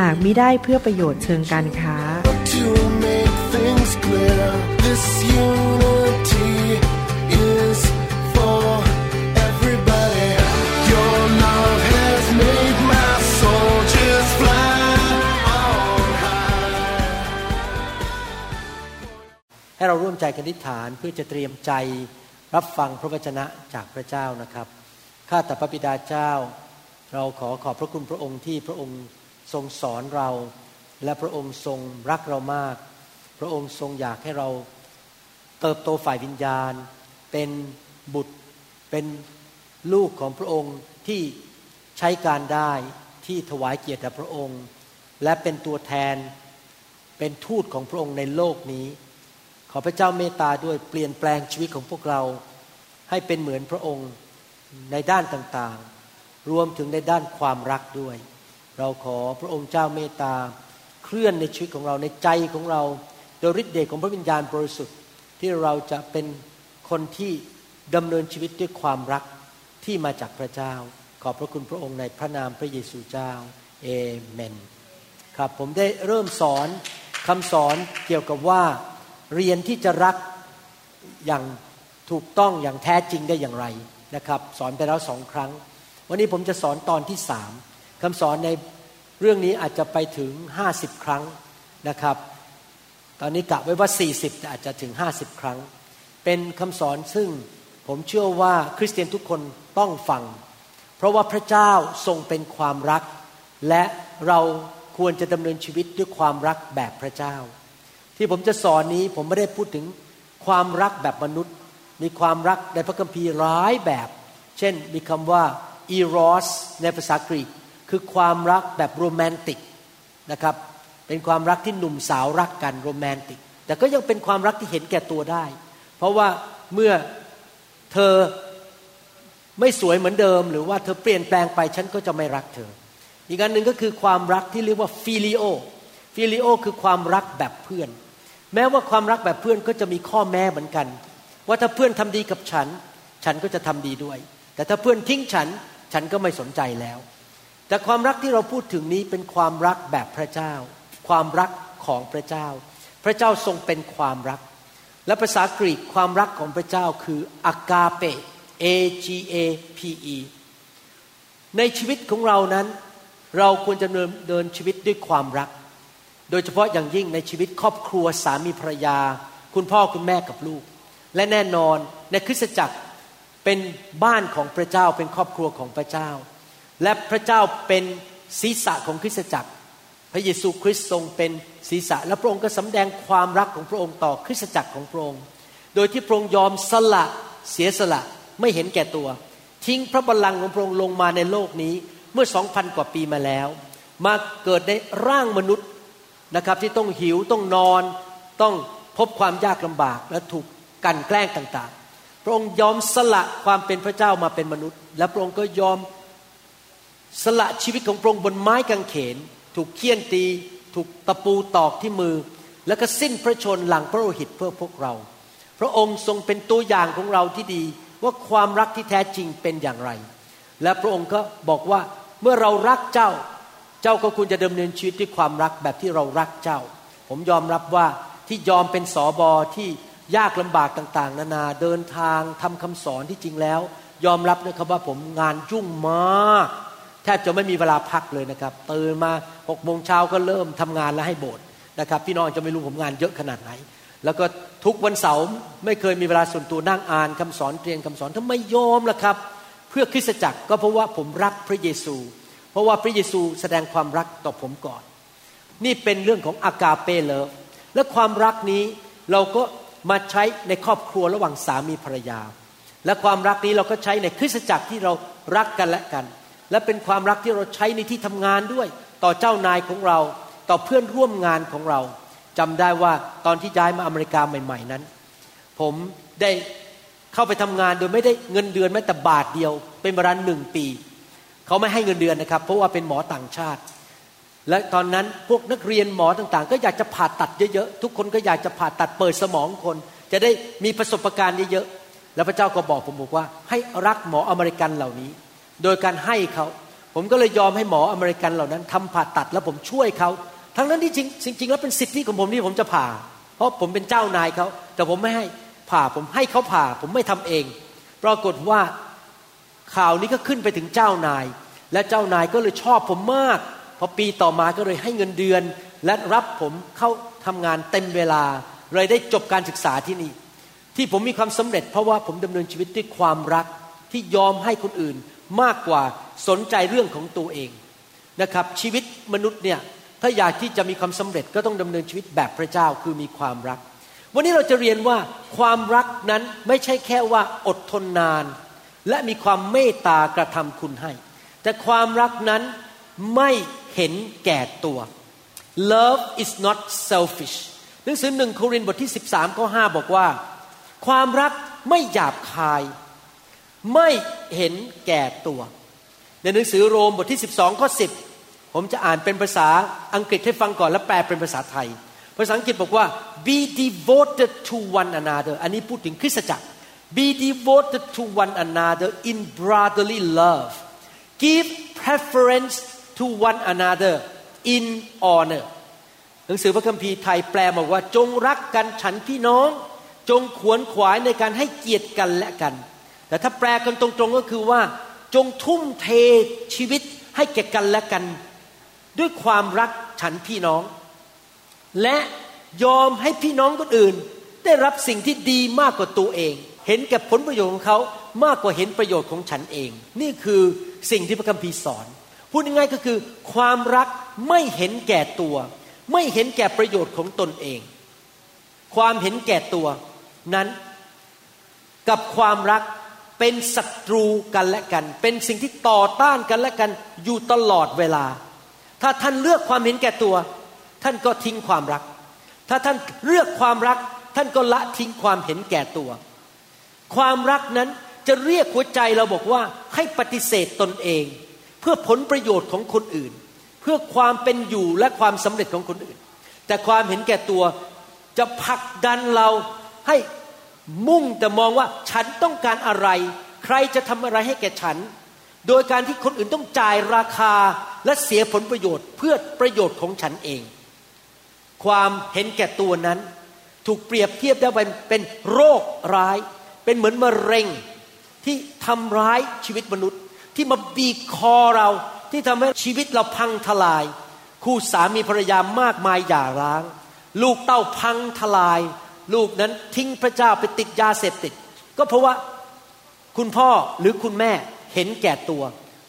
หากมิได้เพื่อประโยชน์เชิงการค้า to make things clear. This unity is for everybody. Your love has made my soul just fly on high. ให้เราร่วมใจกันอธิษฐานเพื่อจะเตรียมใจรับฟังพระวจนะจากพระเจ้านะครับ ข้าแต่พระบิดาเจ้า เราขอขอบพระคุณพระองค์ที่พระองค์ ทรงสอนเรา และพระองค์ทรงรักเรามาก พระองค์ทรงอยากให้เราเติบโตฝ่ายวิญญาณ เป็นบุตรเป็นลูกของพระองค์ที่ใช้การได้ที่ถวายเกียรติแด่พระองค์ และเป็นตัวแทนเป็นทูตของพระองค์ในโลกนี้ ขอพระเจ้าเมตตาด้วยเปลี่ยนแปลงชีวิตของพวกเราให้เป็นเหมือนพระองค์ในด้านต่างๆ รวมถึงในด้านความรักด้วย เราขอพระองค์เจ้าเมตตาเคลื่อนในชีวิตของเราในใจของเราโดยฤทธิ์เดชของพระวิญญาณบริสุทธิ์ที่เราจะเป็นคนที่ดำเนินชีวิตด้วยความรักที่มาจากพระเจ้า ขอบพระคุณพระองค์ในพระนามพระเยซูเจ้าเอเมนครับผมได้เริ่มสอนคำสอนเกี่ยวกับว่าเรียนที่จะรักอย่างถูกต้องอย่างแท้จริงได้อย่างไรนะครับ สอนไปแล้วสองครั้ง วันนี้ผมจะสอนตอนที่สาม คำสอนในเรื่องนี้อาจจะไปถึงห้าสิบครั้งนะครับ ตอนนี้กะไว้ว่า 40 แต่อาจจะถึง 50 ครั้ง เป็นคำสอนซึ่งผมเชื่อว่าคริสเตียนทุกคนต้องฟัง เพราะว่าพระเจ้าทรงเป็นความรัก และเราควรจะดำเนินชีวิตด้วยความรักแบบพระเจ้า ที่ผมจะสอนนี้ผมไม่ได้พูดถึงความรักแบบมนุษย์ มีความรักในพระคัมภีร์หลายแบบ เช่นมีคำว่า eros ในภาษากรีก คือความรักแบบโรแมนติกนะครับ เป็นความรักที่หนุ่มสาวรักกันโรแมนติก แต่ก็ยังเป็นความรักที่เห็นแก่ตัวได้ เพราะว่าเมื่อเธอไม่สวยเหมือนเดิม หรือว่าเธอเปลี่ยนแปลงไปฉันก็จะไม่รักเธอ อีกอันหนึ่งก็คือความรักที่เรียกว่าฟิลิโอฟิลิโอคือความรักแบบเพื่อน แม้ว่าความรักแบบเพื่อนก็จะมีข้อแม้เหมือนกัน ว่าถ้าเพื่อนทำดีกับฉัน ฉันก็จะทำดีด้วย แต่ถ้าเพื่อนทิ้งฉัน ฉันก็ไม่สนใจแล้ว แต่ความรักที่เราพูดถึงนี้เป็นความรักแบบพระเจ้า ความรักของพระเจ้า พระเจ้าทรงเป็นความรัก และภาษากรีกความรักของพระเจ้าคืออากาเป A G A P E ในชีวิตของเรานั้น เราควรจะเดินชีวิตด้วยความรัก โดยเฉพาะอย่างยิ่งในชีวิตครอบครัวสามีภรรยา คุณพ่อคุณแม่กับลูก และแน่นอนในคริสตจักรเป็นบ้านของพระเจ้าเป็นครอบครัวของพระเจ้า และพระเจ้าเป็นศีรษะของคริสตจักร พระเยซูคริสต์ทรงเป็นศีรษะ และพระองค์ก็สำแดงความรักของพระองค์ต่อคริสตจักรของพระองค์ โดยที่พระองค์ยอมสละเสียสละไม่เห็นแก่ตัว ทิ้งพระบัลลังก์ของพระองค์ลงมาในโลกนี้เมื่อสองพันกว่าปีมาแล้ว มาเกิดในร่างมนุษย์นะครับที่ต้องหิวต้องนอน ต้องพบความยากลำบากและถูกกันแกล้งต่างๆ พระองค์ยอมสละความเป็นพระเจ้ามาเป็นมนุษย์ และพระองค์ก็ยอม สละชีวิตของพระองค์บนไม้กางเขน ถูกเคี่ยนตี ถูกตะปูตอกที่มือ แล้วก็สิ้นพระชนหลังพระโลหิตเพื่อพวกเรา พระองค์ทรงเป็นตัวอย่างของเราที่ดีว่าความรักที่แท้จริงเป็นอย่างไร และพระองค์ก็บอกว่าเมื่อเรารักเจ้า เจ้าก็ควรจะดำเนินชีวิตด้วยความรักแบบที่เรารักเจ้า ผมยอมรับว่าที่ยอมเป็นสอบอที่ยากลำบากต่างๆ นานาเดินทางทำคำสอนที่จริงแล้ว ยอมรับนะครับว่าผมงานยุ่งมาก ทบจะไม่มีเวลาพักเลยนะครับตื่นมาหกโมงเช้าก็เริ่มทำงานแล้วให้โบสถ์นะครับพี่น้องจะไม่รู้ผมงานเยอะขนาดไหน แล้วก็ทุกวันเสาร์ไม่เคยมีเวลาส่วนตัวนั่งอ่านคำสอนเรียนคำสอนทำไมยอมล่ะครับ เพื่อคริสตจักรก็เพราะว่าผมรักพระเยซู เพราะว่าพระเยซูแสดงความรักต่อผมก่อน นี่เป็นเรื่องของอากาเปเลิฟและความรักนี้เราก็มาใช้ในครอบครัวระหว่างสามีภรรยา และความรักนี้เราก็ใช้ในคริสตจักรที่เรารักกันและกัน และเป็นความรักที่เราใช้ในที่ทำงานด้วย ต่อเจ้านายของเราต่อเพื่อนร่วมงานของเราจำได้ว่าตอนที่ย้ายมาอเมริกาใหม่ ๆนั้น ผมได้เข้าไปทำงานโดยไม่ได้เงินเดือนแม้แต่บาทเดียว เป็นเวลาหนึ่งปี เขาไม่ให้เงินเดือนนะครับ เพราะว่าเป็นหมอต่างชาติ และตอนนั้นพวกนักเรียนหมอต่างๆ ก็อยากจะผ่าตัดเยอะๆทุกคนก็อยากจะผ่าตัดเปิดสมองคน จะได้มีประสบการณ์เยอะๆแล้วพระเจ้าก็บอกผมบอกว่า ให้รักหมออเมริกันเหล่านี้ โดยการให้เขา ผมก็เลยยอมให้หมออเมริกันเหล่านั้นทำผ่าตัดแล้วผมช่วยเขา ทั้งนั้นที่จริงจริงแล้วเป็นสิทธิของผมที่ผมจะผ่า เพราะผมเป็นเจ้านายเขา แต่ผมไม่ให้ผ่าผมให้เขาผ่า ผมไม่ทำเอง ปรากฏว่าข่าวนี้ก็ขึ้นไปถึงเจ้านาย และเจ้านายก็เลยชอบผมมาก พอปีต่อมาก็เลยให้เงินเดือน และรับผมเข้าทำงานเต็มเวลาเลยได้จบการศึกษาที่นี่ ที่ผมมีความสำเร็จเพราะว่าผมดำเนินชีวิตด้วยความรักที่ยอมให้คนอื่น มากกว่าสนใจเรื่องของตัวเองนะครับ ชีวิตมนุษย์เนี่ยถ้าอยากที่จะมีความสำเร็จก็ต้องดำเนินชีวิตแบบพระเจ้าคือมีความรัก วันนี้เราจะเรียนว่าความรักนั้นไม่ใช่แค่ว่าอดทนนาน และมีความเมตตากระทำคุณให้ แต่ความรักนั้นไม่เห็นแก่ตัว love is not selfish หนังสือหนึ่งโครินธ์บทที่ 13ข้อ5บอกว่า ความรักไม่หยาบคาย ไม่เห็นแก่ตัว ในหนังสือโรมบทที่ 12ข้อ10 ผมจะอ่านเป็นภาษาอังกฤษให้ฟังก่อนแล้วแปลเป็นภาษาไทย ภาษาอังกฤษบอกว่า be devoted to one another อันนี้พูดถึงคริสตจักร be devoted to one another in brotherly love give preference to one another in honor หนังสือพระคัมภีร์ไทยแปลบอกว่า จงรักกันฉันพี่น้อง จงขวนขวายในการให้เกียรติกันและกัน แต่ถ้าแปลกันตรงๆก็คือว่า จงทุ่มเทชีวิตให้แก่กันและกัน ด้วยความรักฉันพี่น้อง และยอมให้พี่น้องคนอื่น ได้รับสิ่งที่ดีมากกว่าตัวเอง เห็นแก่ผลประโยชน์ของเขามากกว่าเห็นประโยชน์ของฉันเอง นี่คือสิ่งที่พระคัมภีร์สอน พูดง่ายๆก็คือ ความรักไม่เห็นแก่ตัว ไม่เห็นแก่ประโยชน์ของตนเอง ความเห็นแก่ตัวนั้นกับความรัก เป็นศัตรูกันและกัน เป็นสิ่งที่ต่อต้านกันและกันอยู่ตลอดเวลา ถ้าท่านเลือกความเห็นแก่ตัว ท่านก็ทิ้งความรัก ถ้าท่านเลือกความรัก ท่านก็ละทิ้งความเห็นแก่ตัว ความรักนั้นจะเรียกหัวใจเราบอกว่าให้ปฏิเสธตนเอง เพื่อผลประโยชน์ของคนอื่น เพื่อความเป็นอยู่และความสำเร็จของคนอื่น แต่ความเห็นแก่ตัวจะผลักดันเราให้ มุ่งแต่มองว่าฉันต้องการอะไร ใครจะทำอะไรให้แก่ฉัน โดยการที่คนอื่นต้องจ่ายราคาและเสียผลประโยชน์ เพื่อประโยชน์ของฉันเอง ความเห็นแก่ตัวนั้น ถูกเปรียบเทียบได้เป็นโรคร้าย เป็นเหมือนมะเร็งที่ทำร้ายชีวิตมนุษย์ ที่มาบีบคอเราที่ทำให้ชีวิตเราพังทลาย คู่สามีภรรยามากมายหย่าร้าง ลูกเต้าพังทลาย ลูกนั้นทิ้งพระเจ้าไปติดยาเสพติด ก็เพราะว่าคุณพ่อหรือคุณแม่เห็นแก่ตัว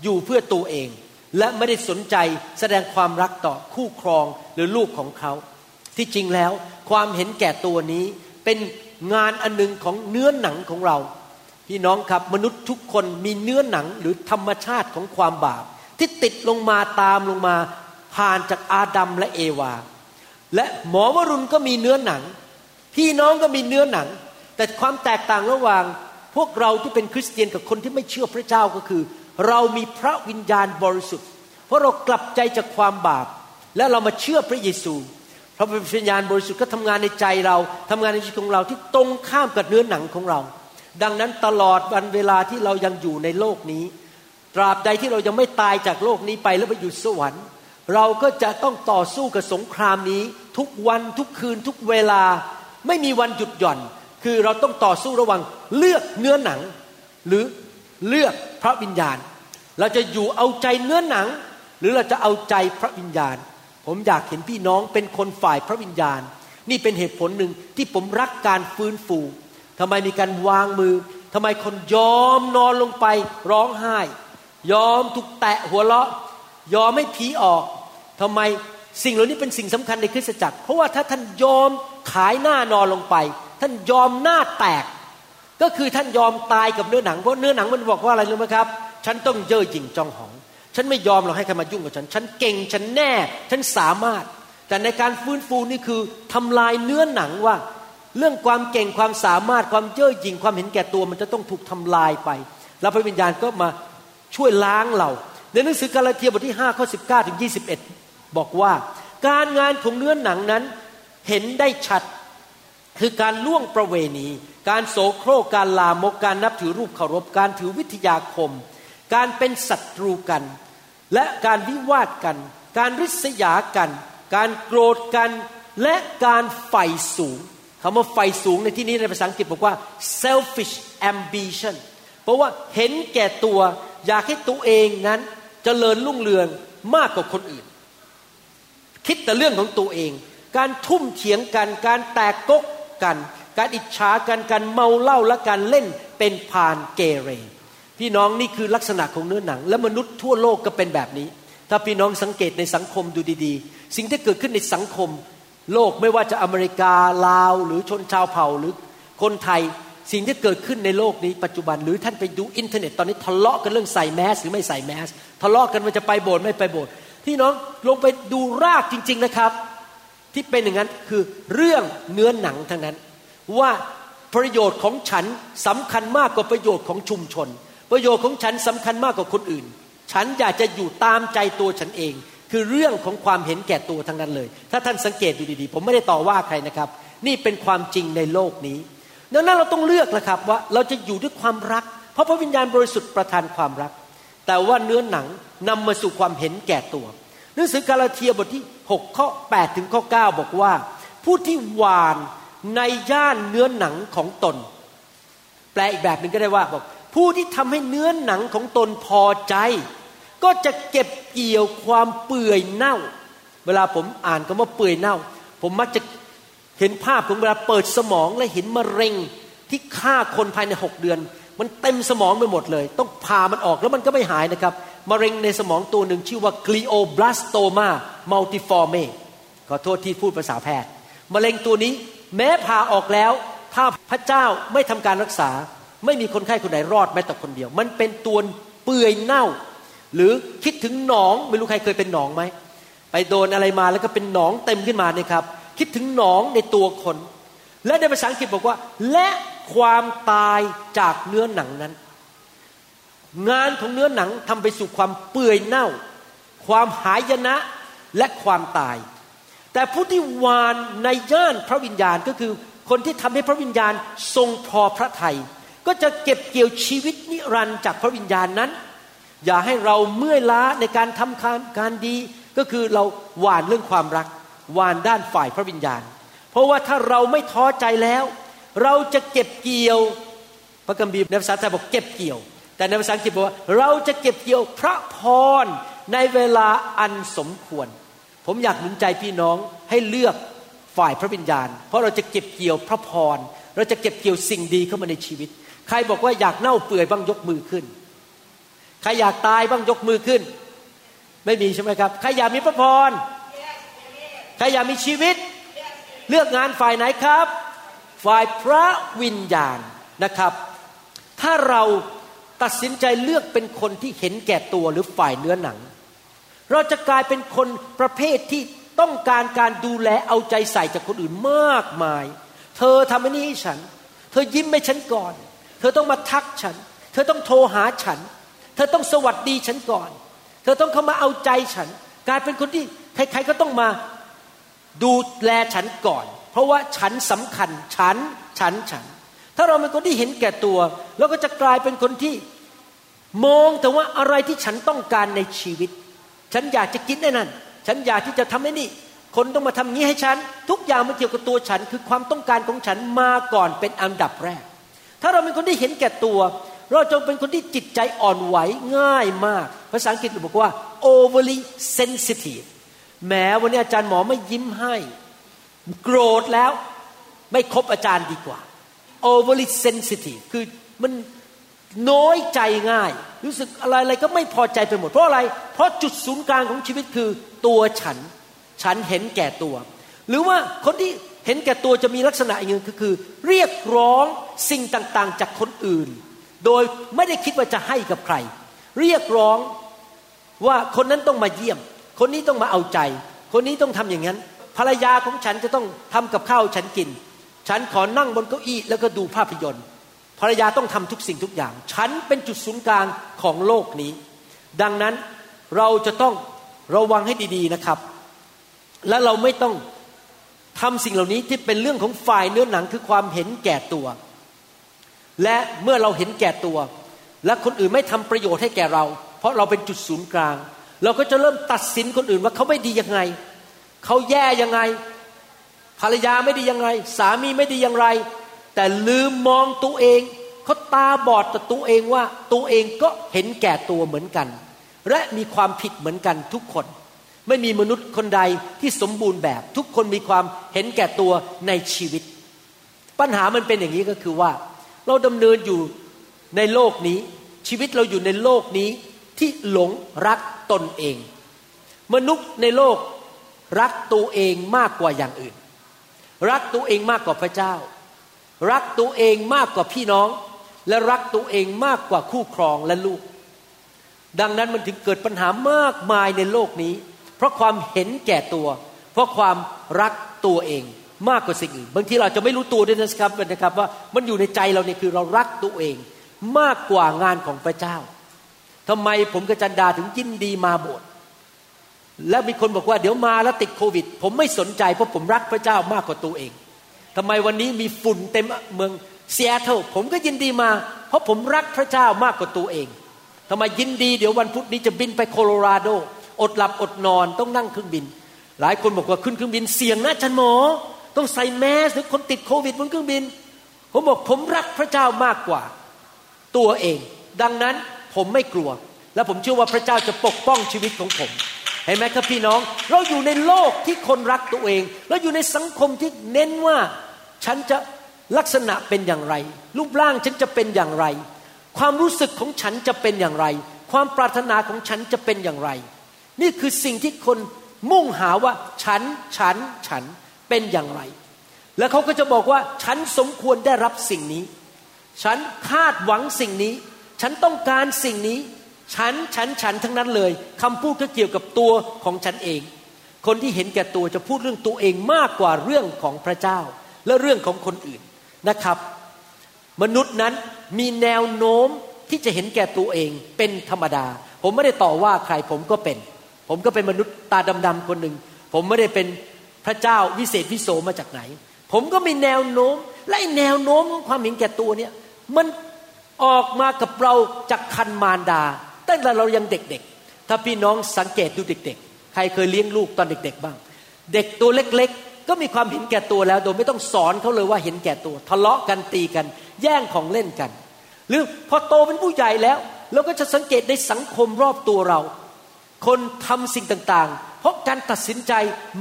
อยู่เพื่อตัวเอง และไม่ได้สนใจแสดงความรักต่อคู่ครองหรือลูกของเขา ที่จริงแล้วความเห็นแก่ตัวนี้เป็นงานอันหนึงของเนื้อหนังของเรา พี่น้องครับมนุษย์ทุกคนมีเนื้อหนังหรือธรรมชาติของความบาป ที่ติดลงมาตามลงมาผ่านจากอาดัมและเอวา และหมอวรุณก็มีเนื้อหนัง พี่น้องก็มีเนื้อหนัง แต่ความแตกต่างระหว่าง พวกเราที่เป็นคริสเตียนกับคนที่ไม่เชื่อพระเจ้าก็คือ เรามีพระวิญญาณบริสุทธิ์ เพราะเรากลับใจจากความบาป และเรามาเชื่อพระเยซูพระวิญญาณบริสุทธิ์ก็ทำงานในใจเราทำงานในชีวิตของเราที่ตรงข้ามกับเนื้อหนังของเรา ดังนั้นตลอดวันเวลาที่เรายังอยู่ในโลกนี้ ตราบใดที่เรายังไม่ตายจากโลกนี้ไปแล้วไปอยู่สวรรค์ เราก็จะต้องต่อสู้กับสงครามนี้ ทุกวันทุกคืนทุกเวลา ไม่มีวันหยุดหย่อน คือเราต้องต่อสู้ระว่างเลือกเนื้อหนัง หรือเลือกพระวิญญาณ เราจะอยู่เอาใจเนื้อหนัง หรือเราจะเอาใจพระวิญญาณ ผมอยากเห็นพี่น้องเป็นคนฝ่ายพระวิญญาณ นี่เป็นเหตุผลหนึ่งที่ผมรักการฟื้นฟูทำไมมีการวางมือทำไมคนยอมนอนลงไปร้องไห้ ยอมถูกแตะหัวเราะ ยอมให้ผีออกทำไมสิ่งเหล่านี้เป็นสิ่งสำคัญในคริสตจักร เพราะว่าถ้าท่านยอม ขายหน้านอนลงไป ท่านยอมหน้าแตก ก็คือท่านยอมตายกับเนื้อหนังเพราะเนื้อหนังมันบอกว่าอะไรรู้ไหมครับ ฉันต้องเย่อหยิ่งจองหอง ฉันไม่ยอมหรอกให้ใครมายุ่งกับฉัน ฉันเก่งฉันแน่ ฉันสามารถ แต่ในการฟื้นฟูนี่คือทำลายเนื้อหนังว่า เรื่องความเก่งความสามารถความเย่อหยิ่งความเห็นแก่ตัวมันจะต้องถูกทำลายไป แล้วพระวิญญาณก็มาช่วยล้างเราในหนังสือกาลาเทียบทที่5ข้อ19ถึง21 บอกว่า การงานของเนื้อหนังนั้น เห็นได้ชัด คือการล่วงประเวณี การโสโครกการลามกการนับถือรูปเคารพการถือวิทยาคม การเป็นศัตรูกัน และการวิวาทกัน การริษยากัน การโกรธกันและการใฝ่สูงคำว่าใฝ่สูงในที่นี้ในภาษาอังกฤษบอกว่า selfish ambition เพราะว่าเห็นแก่ตัวอยากให้ตัวเองนั้นจเจริญรุ่งเรืองมากกว่าคนอื่น คิดแต่เรื่องของตัวเอง การทุ่มเถียงกัน การแตกก๊กกัน การอิจฉากันการเมาเหล้าและการเล่นเป็นพาลเกเร พี่น้องนี่คือลักษณะของเนื้อหนัง และมนุษย์ทั่วโลกก็เป็นแบบนี้ ถ้าพี่น้องสังเกตในสังคมดูดีๆ สิ่งที่เกิดขึ้นในสังคม โลกไม่ว่าจะอเมริกาลาว หรือชนชาวเผ่าหรือคนไทยสิ่งที่เกิดขึ้นในโลกนี้ปัจจุบันหรือท่านไปดูอินเทอร์เน็ตตอนนี้ทะเลาะกันเรื่องใส่แมสหรือไม่ใส่แมสทะเลาะกันว่าจะไปโบสถ์ไม่ไปโบสถ์พี่น้องลงไปดูรากจริง ๆนะครับ ที่เป็นอย่างนั้นคือเรื่องเนื้อหนังทั้งนั้น ว่าประโยชน์ของฉันสำคัญมากกว่าประโยชน์ของชุมชน ประโยชน์ของฉันสำคัญมากกว่าคนอื่น ฉันอยากจะอยู่ตามใจตัวฉันเอง คือเรื่องของความเห็นแก่ตัวทั้งนั้นเลย ถ้าท่านสังเกตดูดีๆ ผมไม่ได้ต่อว่าใครนะครับ นี่เป็นความจริงในโลกนี้ดังนั้นเราต้องเลือกแหละครับว่าเราจะอยู่ด้วยความรัก เพราะพระวิญญาณบริสุทธิ์ประทานความรัก แต่ว่าเนื้อหนังนำมาสู่ความเห็นแก่ตัวหนังสือกาลาเทียบทที่ 6ข้อ8ถึงข้อ9บอกว่า ผู้ที่หวานในย่านเนื้อหนังของตน แปลอีกแบบหนึ่งก็ได้ว่าบอกผู้ที่ทำให้เนื้อหนังของตนพอใจ ก็จะเก็บเกี่ยวความเปื่อยเน่า เวลาผมอ่านคำว่าเปื่อยเน่า ผมมักจะเห็นภาพของเวลาเปิดสมองและเห็นมะเร็งที่ฆ่าคนภายในหกเดือน มันเต็มสมองไปหมดเลย ต้องพามันออกแล้วมันก็ไม่หายนะครับ มะเร็งในสมองตัวหนึ่งชื่อว่า glioblastoma multiforme ขอโทษที่พูดภาษาแพทย์มะเร็งตัวนี้แม้พาออกแล้ว ถ้าพระเจ้าไม่ทำการรักษา ไม่มีคนไข้คนไหนรอดแม้แต่คนเดียว มันเป็นตัวเปื่อยเน่า หรือคิดถึงหนองไม่รู้ใครเคยเป็นหนองไหมไปโดนอะไรมาแล้วก็เป็นหนองเต็มขึ้นมาเนี่ยครับ คิดถึงหนองในตัวคน และในภาษาอังกฤษบอกว่า และความตายจากเนื้อหนังนั้น งานของเนื้อหนังทำไปสู่ความเปื่อยเน่า ความหายนะและความตาย แต่ผู้ที่วานในย่านพระวิญญาณก็คือคนที่ทำให้พระวิญญาณทรงพอพระทยัยก็จะเก็บเกี่ยวชีวิตนิรันดร์จากพระวิญญาณนั้น อย่าให้เราเมื่อยล้าในการทำการการดี ก็คือเราหวานเรื่องความรักหวานด้านฝ่ายพระวิญญาณ เพราะว่าถ้าเราไม่ท้อใจแล้ว เราจะเก็บเกี่ยว พระกัมภีร์ในภาษาไทยบอกเก็บเกี่ยว แต่ในภาษาอังกฤษบอกว่า เราจะเก็บเกี่ยวพระพรในเวลาอันสมควร ผมอยากหนุนใจพี่น้องให้เลือกฝ่ายพระวิญญาณ เพราะเราจะเก็บเกี่ยวพระพร เราจะเก็บเกี่ยวสิ่งดีเข้ามาในชีวิต ใครบอกว่าอยากเน่าเปื่อยบ้างยกมือขึ้น ใครอยากตายบ้างยกมือขึ้น ไม่มีใช่ไหมครับ ใครอยากมีพระพร ใครอยากมีชีวิต เลือกงานฝ่ายไหนครับ ฝ่ายพระวิญญาณนะครับ ถ้าเรา ตัดสินใจเลือกเป็นคนที่เห็นแก่ตัวหรือฝ่ายเนื้อหนัง เราจะกลายเป็นคนประเภทที่ต้องการการดูแลเอาใจใส่จากคนอื่นมากมาย เธอทำอันนี้ให้ฉัน เธอยิ้มให้ฉันก่อน เธอต้องมาทักฉัน เธอต้องโทรหาฉัน เธอต้องสวัสดีฉันก่อน เธอต้องเข้ามาเอาใจฉัน กลายเป็นคนที่ใครๆก็ต้องมาดูแลฉันก่อน เพราะว่าฉันสำคัญฉันฉันฉัน ถ้าเราเป็นคนที่เห็นแก่ตัวเราก็จะกลายเป็นคนที่มองแต่ว่าอะไรที่ฉันต้องการในชีวิต ฉันอยากจะกินไอ้นั่น ฉันอยากที่จะทำไอ้นี่ คนต้องมาทำงี้ให้ฉัน ทุกอย่างมันเกี่ยวกับตัวฉัน คือความต้องการของฉันมาก่อนเป็นอันดับแรก ถ้าเราเป็นคนที่เห็นแก่ตัว เราจะเป็นคนที่จิตใจอ่อนไหวง่ายมาก ภาษาอังกฤษบอกว่า overly sensitive แหมวันนี้อาจารย์หมอไม่ยิ้มให้ โกรธแล้วไม่คบอาจารย์ดีกว่า overly sensitive คือมันน้อยใจง่าย รู้สึกอะไรอะไรก็ไม่พอใจไปหมด เพราะอะไร เพราะจุดศูนย์กลางของชีวิตคือตัวฉัน ฉันเห็นแก่ตัว หรือว่าคนที่เห็นแก่ตัวจะมีลักษณะอย่างนึงก็คือ เรียกร้องสิ่งต่างๆ จากคนอื่น โดยไม่ได้คิดว่าจะให้กับใคร เรียกร้องว่าคนนั้นต้องมาเยี่ยม คนนี้ต้องมาเอาใจ คนนี้ต้องทำอย่างนั้น ภรรยาของฉันจะต้องทำกับข้าวฉันกิน ฉันขอนั่งบนเก้าอี้แล้วก็ดูภาพยนตร์ ภรรยาต้องทำทุกสิ่งทุกอย่าง ฉันเป็นจุดศูนย์กลางของโลกนี้ ดังนั้นเราจะต้องระวังให้ดีๆนะครับ และเราไม่ต้องทำสิ่งเหล่านี้ที่เป็นเรื่องของฝ่ายเนื้อหนังคือความเห็นแก่ตัว และเมื่อเราเห็นแก่ตัว และคนอื่นไม่ทำประโยชน์ให้แก่เรา เพราะเราเป็นจุดศูนย์กลาง เราก็จะเริ่มตัดสินคนอื่นว่าเขาไม่ดียังไง เขาแย่ยังไง ภรรยาไม่ดียังไง สามีไม่ดีอย่างไร แต่ลืมมองตัวเองเขาตาบอดต่อตัวเองว่าตัวเองก็เห็นแก่ตัวเหมือนกัน และมีความผิดเหมือนกันทุกคน ไม่มีมนุษย์คนใดที่สมบูรณ์แบบ ทุกคนมีความเห็นแก่ตัวในชีวิต ปัญหามันเป็นอย่างนี้ก็คือว่า เราดำเนินอยู่ในโลกนี้ ชีวิตเราอยู่ในโลกนี้ที่หลงรักตนเอง มนุษย์ในโลกรักตัวเองมากกว่าอย่างอื่น รักตัวเองมากกว่าพระเจ้า รักตัวเองมากกว่าพี่น้อง และรักตัวเองมากกว่าคู่ครองและลูก ดังนั้นมันถึงเกิดปัญหามากมายในโลกนี้ เพราะความเห็นแก่ตัว เพราะความรักตัวเองมากกว่าสิ่งอื่น บางทีเราจะไม่รู้ตัวด้วยนะครับนะครับว่ามันอยู่ในใจเราเนี่ยคือเรารักตัวเอง มากกว่างานของพระเจ้าทำไมผมกับจันดาถึงยินดีมาโบสถ์ แล้วมีคนบอกว่าเดี๋ยวมาแล้วติดโควิด ผมไม่สนใจเพราะผมรักพระเจ้ามากกว่าตัวเองทำไมวันนี้มีฝุ่นเต็มเมืองเซียเทิลผมก็ยินดีมา เพราะผมรักพระเจ้ามากกว่าตัวเองทำไมยินดีเดี๋ยววันพุธนี้จะบินไปโคโลราโด อดหลับอดนอนต้องนั่งเครื่องบิน หลายคนบอกว่าขึ้นเครื่องบินเสี่ยงนะจันหมอ ต้องใส่แมสหรือคนติดโควิดบนเครื่องบิน ผมบอกผมรักพระเจ้ามากกว่า ตัวเอง ดังนั้นผมไม่กลัว และผมเชื่อว่าพระเจ้าจะปกป้องชีวิตของผม ห็นไหมครับพี่น้อง เราอยู่ในโลกที่คนรักตัวเอง เราอยู่ในสังคมที่เน้นว่าฉันจะลักษณะเป็นอย่างไร รูปร่างฉันจะเป็นอย่างไร ความรู้สึกของฉันจะเป็นอย่างไร ความปรารถนาของฉันจะเป็นอย่างไร นี่คือสิ่งที่คนมุ่งหาว่าฉันฉันฉันเป็นอย่างไร แล้วเขาก็จะบอกว่าฉันสมควรได้รับสิ่งนี้ ฉันคาดหวังสิ่งนี้ ฉันต้องการสิ่งนี้ ฉันฉันฉันทั้งนั้นเลยคำพูดก็เกี่ยวกับตัวของฉันเอง คนที่เห็นแก่ตัวจะพูดเรื่องตัวเองมากกว่าเรื่องของพระเจ้า และเรื่องของคนอื่นนะครับ มนุษย์นั้นมีแนวโน้มที่จะเห็นแก่ตัวเองเป็นธรรมดา ผมไม่ได้ต่อว่าใครผมก็เป็น ผมก็เป็นมนุษย์ตาดำๆคนหนึ่งผมไม่ได้เป็นพระเจ้าวิเศษวิโสมาจากไหน ผมก็มีแนวโน้ม และแนวโน้มของความเห็นแก่ตัวเนี่ยมันออกมากับเราจากคันมารดา ตั้งแต่เรายังเด็กๆ ถ้าพี่น้องสังเกตดูเด็ก ๆ ใครเคยเลี้ยงลูกตอนเด็ก ๆ บ้าง เด็กตัวเล็กๆ ก็มีความเห็นแก่ตัวแล้ว โดยไม่ต้องสอนเขาเลยว่าเห็นแก่ตัว ทะเลาะกันตีกัน แย่งของเล่นกัน หรือพอโตเป็นผู้ใหญ่แล้ว เราก็จะสังเกตในสังคมรอบตัวเรา คนทำสิ่งต่างๆ เพราะการตัดสินใจ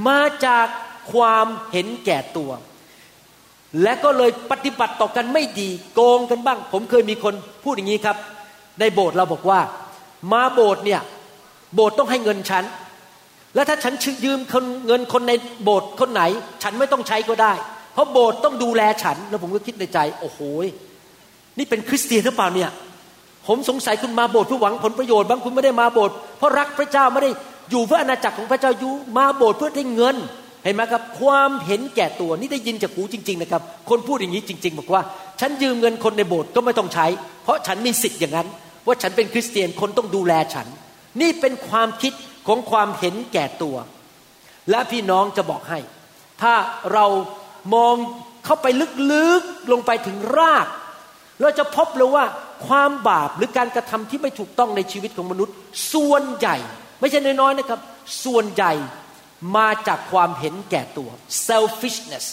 มาจากความเห็นแก่ตัว และก็เลยปฏิบัติต่อกันไม่ดี โกงกันบ้าง ผมเคยมีคนพูดอย่างนี้ครับ ในโบสถ์เราบอกว่า มาโบสถ์เนี่ยโบสถ์ต้องให้เงินฉัน แล้วถ้าฉันยืมเงินคนในโบสถ์คนไหน ฉันไม่ต้องใช้ก็ได้ เพราะโบสถ์ต้องดูแลฉัน แล้วผมก็คิดในใจ โอ้โหนี่เป็นคริสเตียนหรือเปล่าเนี่ย ผมสงสัยคุณมาโบสถ์เพื่อหวังผลประโยชน์บางคุณไม่ได้มาโบสถ์เพราะรักพระเจ้าไม่ได้อยู่เพื่ออาณาจักรของพระเจ้าอยู่มาโบสถ์เพื่อได้เงินเห็นไหมครับความเห็นแก่ตัวนี่ได้ยินจากหูจริง ๆ นะครับ คนพูดอย่างนี้จริง ๆ บอกว่า ฉันยืมเงินคนในโบสถ์ก็ไม่ต้องใช้ เพราะฉันมีสิทธิ์อย่างนั้น ว่าฉันเป็นคริสเตียนคนต้องดูแลฉัน นี่เป็นความคิดของความเห็นแก่ตัว และพี่น้องจะบอกให้ ถ้าเรามองเข้าไปลึกๆลงไปถึงราก เราจะพบเลยว่าความบาปหรือการกระทำที่ไม่ถูกต้องในชีวิตของมนุษย์ ส่วนใหญ่ ไม่ใช่น้อยๆนะครับ ส่วนใหญ่มาจากความเห็นแก่ตัว selfishness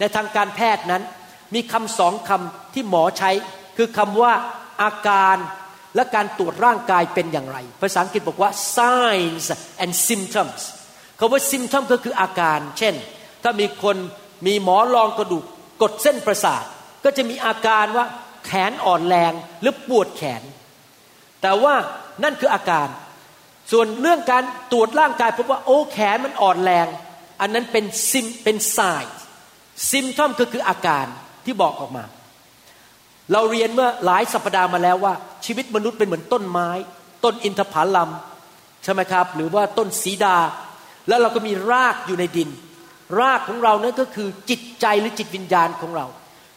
ในทางการแพทย์นั้น มีคำสองคำที่หมอใช้ คือคำว่าอาการ และการตรวจร่างกายเป็นอย่างไร ภาษาอังกฤษบอกว่า signs and symptoms คาว่า symptom ก็คืออาการ เช่น ถ้ามีคนมีหมอรองกระดูกกดเส้นประสาท ก็จะมีอาการว่าแขนอ่อนแรงหรือปวดแขน แต่ว่านั่นคืออาการ ส่วนเรื่องการตรวจร่างกายพบว่าโอ้แขนมันอ่อนแรง อันนั้นเป็นซิมเป็นสายซิมทอมก็คืออาการที่บอกออกมา เราเรียนเมื่อหลายสัปดาห์มาแล้วว่า ชีวิตมนุษย์เป็นเหมือนต้นไม้ ต้นอินทผลัมใช่ไหมครับ หรือว่าต้นสีดา แล้วเราก็มีรากอยู่ในดิน รากของเรานั้นก็คือจิตใจหรือจิตวิญญาณของเรา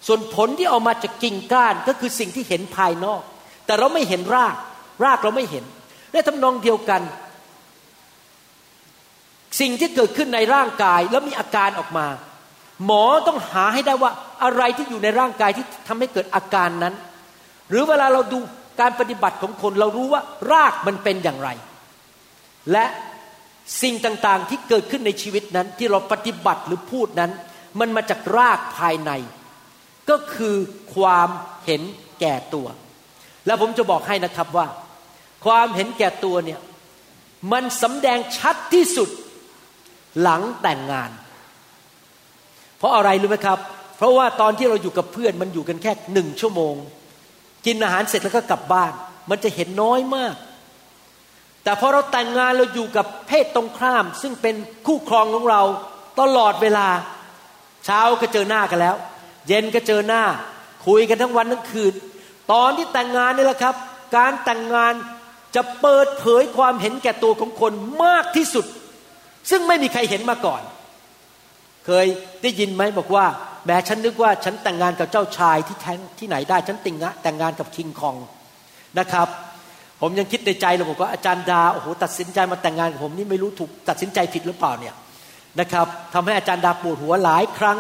ส่วนผลที่ออกมาจากกิ่งก้านก็คือสิ่งที่เห็นภายนอก แต่เราไม่เห็นราก รากเราไม่เห็นในทำนองเดียวกัน สิ่งที่เกิดขึ้นในร่างกายแล้วมีอาการออกมา หมอต้องหาให้ได้ว่าอะไรที่อยู่ในร่างกายที่ทำให้เกิดอาการนั้น หรือเวลาเราดูการปฏิบัติของคนเรารู้ว่ารากมันเป็นอย่างไร และสิ่งต่างๆที่เกิดขึ้นในชีวิตนั้นที่เราปฏิบัติหรือพูดนั้น มันมาจากรากภายใน ก็คือความเห็นแก่ตัว แล้วผมจะบอกให้นะครับว่า ความเห็นแก่ตัวเนี่ยมันสำแดงชัดที่สุดหลังแต่งงาน เพราะอะไรรู้ไหมครับ เพราะว่าตอนที่เราอยู่กับเพื่อนมันอยู่กันแค่หนึ่งชั่วโมง กินอาหารเสร็จแล้วก็กลับบ้าน มันจะเห็นน้อยมาก แต่พอเราแต่งงานเราอยู่กับเพศตรงข้าม ซึ่งเป็นคู่ครองของเราตลอดเวลา เช้าก็เจอหน้ากันแล้ว เย็นก็เจอหน้า คุยกันทั้งวันทั้งคืน ตอนที่แต่งงานนี่แหละครับ การแต่งงานจะเปิดเผยความเห็นแก่ตัวของคนมากที่สุด ซึ่งไม่มีใครเห็นมาก่อน เคยได้ยินไหมบอกว่า แม้ฉันนึกว่าฉันแต่งงานกับเจ้าชายที่แท้งที่ไหนได้ฉันติงะแต่งงานกับคิงคองนะครับ ผมยังคิดในใจเลยบอกว่าอาจารย์ดาโอ้โหตัดสินใจมาแต่งงานกับผมนี่ไม่รู้ถูกตัดสินใจผิดหรือเปล่าเนี่ยนะครับทำให้อาจารย์ดาปวดหัวหลายครั้ง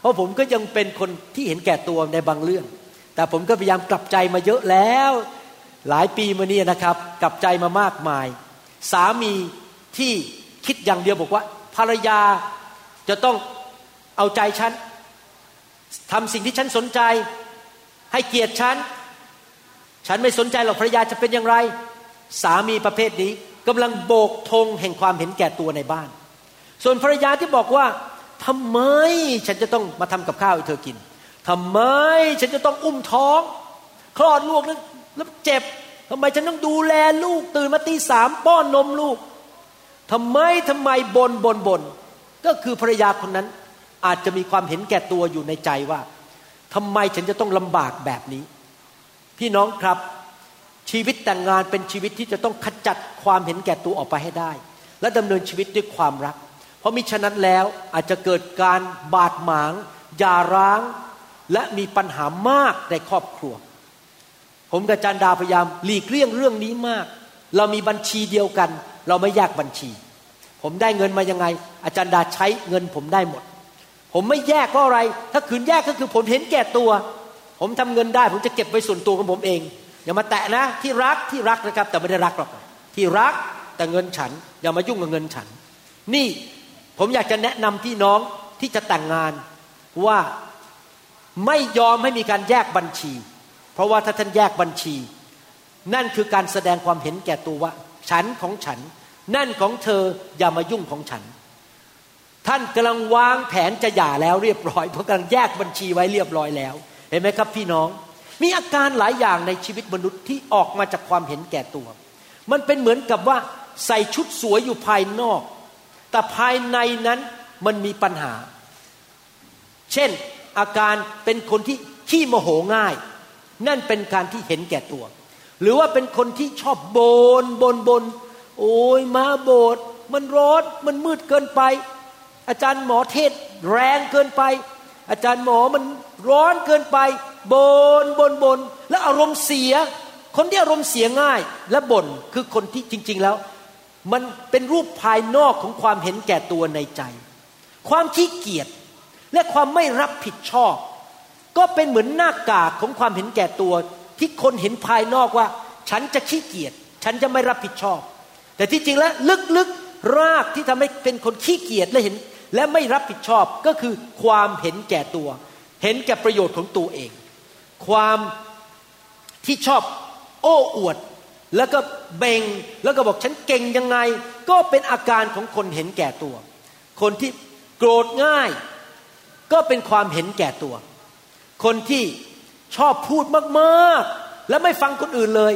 เพราะผมก็ยังเป็นคนที่เห็นแก่ตัวในบางเรื่อง แต่ผมก็พยายามกลับใจมาเยอะแล้วหลายปีมานี้นะครับ กลับใจมามากมาย สามีที่คิดอย่างเดียวบอกว่า ภรรยา จะต้องเอาใจฉันทำสิ่งที่ฉันสนใจ ให้เกียรติฉัน ฉันไม่สนใจหรอกภรรยาจะเป็นอย่างไร สามีประเภทนี้กำลังโบกธงแห่งความเห็นแก่ตัวในบ้าน ส่วนภรรยาที่บอกว่าทำไมฉันจะต้องมาทำกับข้าวให้เธอกินทำไมฉันจะต้องอุ้มท้อง คลอดลูกแล้วแล้วเจ็บทำไมฉันต้องดูแลลูกตื่นมาตีสามป้อนนมลูกทำไมทำไมบนบนบน ก็คือภรรยาคนนั้นอาจจะมีความเห็นแก่ตัวอยู่ในใจว่าทำไมฉันจะต้องลำบากแบบนี้ พี่น้องครับชีวิตแต่งงานเป็นชีวิตที่จะต้องขจัดความเห็นแก่ตัวออกไปให้ได้ และดำเนินชีวิตด้วยความรัก เพราะมิฉะนั้นแล้วอาจจะเกิดการบาดหมางยาร้าง และมีปัญหามากในครอบครัว ผมกับจันดาพยายามหลีกเลี่ยงเรื่องนี้มาก เรามีบัญชีเดียวกัน เราไม่แยกบัญชี ผมได้เงินมายังไง อาจารย์ดาใช้เงินผมได้หมด ผมไม่แยกเพราะอะไร ถ้าขืนแยกก็คือผมเห็นแก่ตัว ผมทำเงินได้ ผมจะเก็บไว้ส่วนตัวของผมเอง อย่ามาแตะนะที่รักที่รักนะครับ แต่ไม่ได้รักหรอกที่รักแต่เงินฉัน อย่ามายุ่งกับเงินฉัน นี่ผมอยากจะแนะนำพี่น้องที่จะแต่งงานว่าไม่ยอมให้มีการแยกบัญชี เพราะว่าถ้าท่านแยกบัญชี นั่นคือการแสดงความเห็นแก่ตัวว่า ฉันของฉัน นั่นของเธออย่ามายุ่งของฉัน ท่านกำลังวางแผนจะหย่าแล้วเรียบร้อยเพราะกำลังแยกบัญชีไว้เรียบร้อยแล้ว เห็นไหมครับพี่น้อง มีอาการหลายอย่างในชีวิตมนุษย์ที่ออกมาจากความเห็นแก่ตัว มันเป็นเหมือนกับว่าใส่ชุดสวยอยู่ภายนอก แต่ภายในนั้นมันมีปัญหา เช่นอาการเป็นคนที่ขี้โมโหง่าย นั่นเป็นการที่เห็นแก่ตัว หรือว่าเป็นคนที่ชอบโบนบนบน โอ้ยมาโบสถ์มันร้อนมันมืดเกินไป อาจารย์หมอเทศแรงเกินไป อาจารย์หมอมันร้อนเกินไปบนบนบนแล้วอารมณ์เสีย คนที่อารมณ์เสียง่ายและบ่นคือคนที่จริง ๆแล้ว มันเป็นรูปภายนอกของความเห็นแก่ตัวในใจ ความขี้เกียจและความไม่รับผิดชอบ ก็เป็นเหมือนหน้ากากของความเห็นแก่ตัว ที่คนเห็นภายนอกว่า ฉันจะขี้เกียจฉันจะไม่รับผิดชอบ แต่ที่จริงแล้วลึกๆรากที่ทำให้เป็นคนขี้เกียจและเห็น และไม่รับผิดชอบก็คือความเห็นแก่ตัว เห็นแก่ประโยชน์ของตัวเอง ความที่ชอบโอ้อวด แล้วก็เบงแล้วก็บอกฉันเก่งยังไง ก็เป็นอาการของคนเห็นแก่ตัว คนที่โกรธง่าย ก็เป็นความเห็นแก่ตัว คนที่ชอบพูดมากๆ และไม่ฟังคนอื่นเลย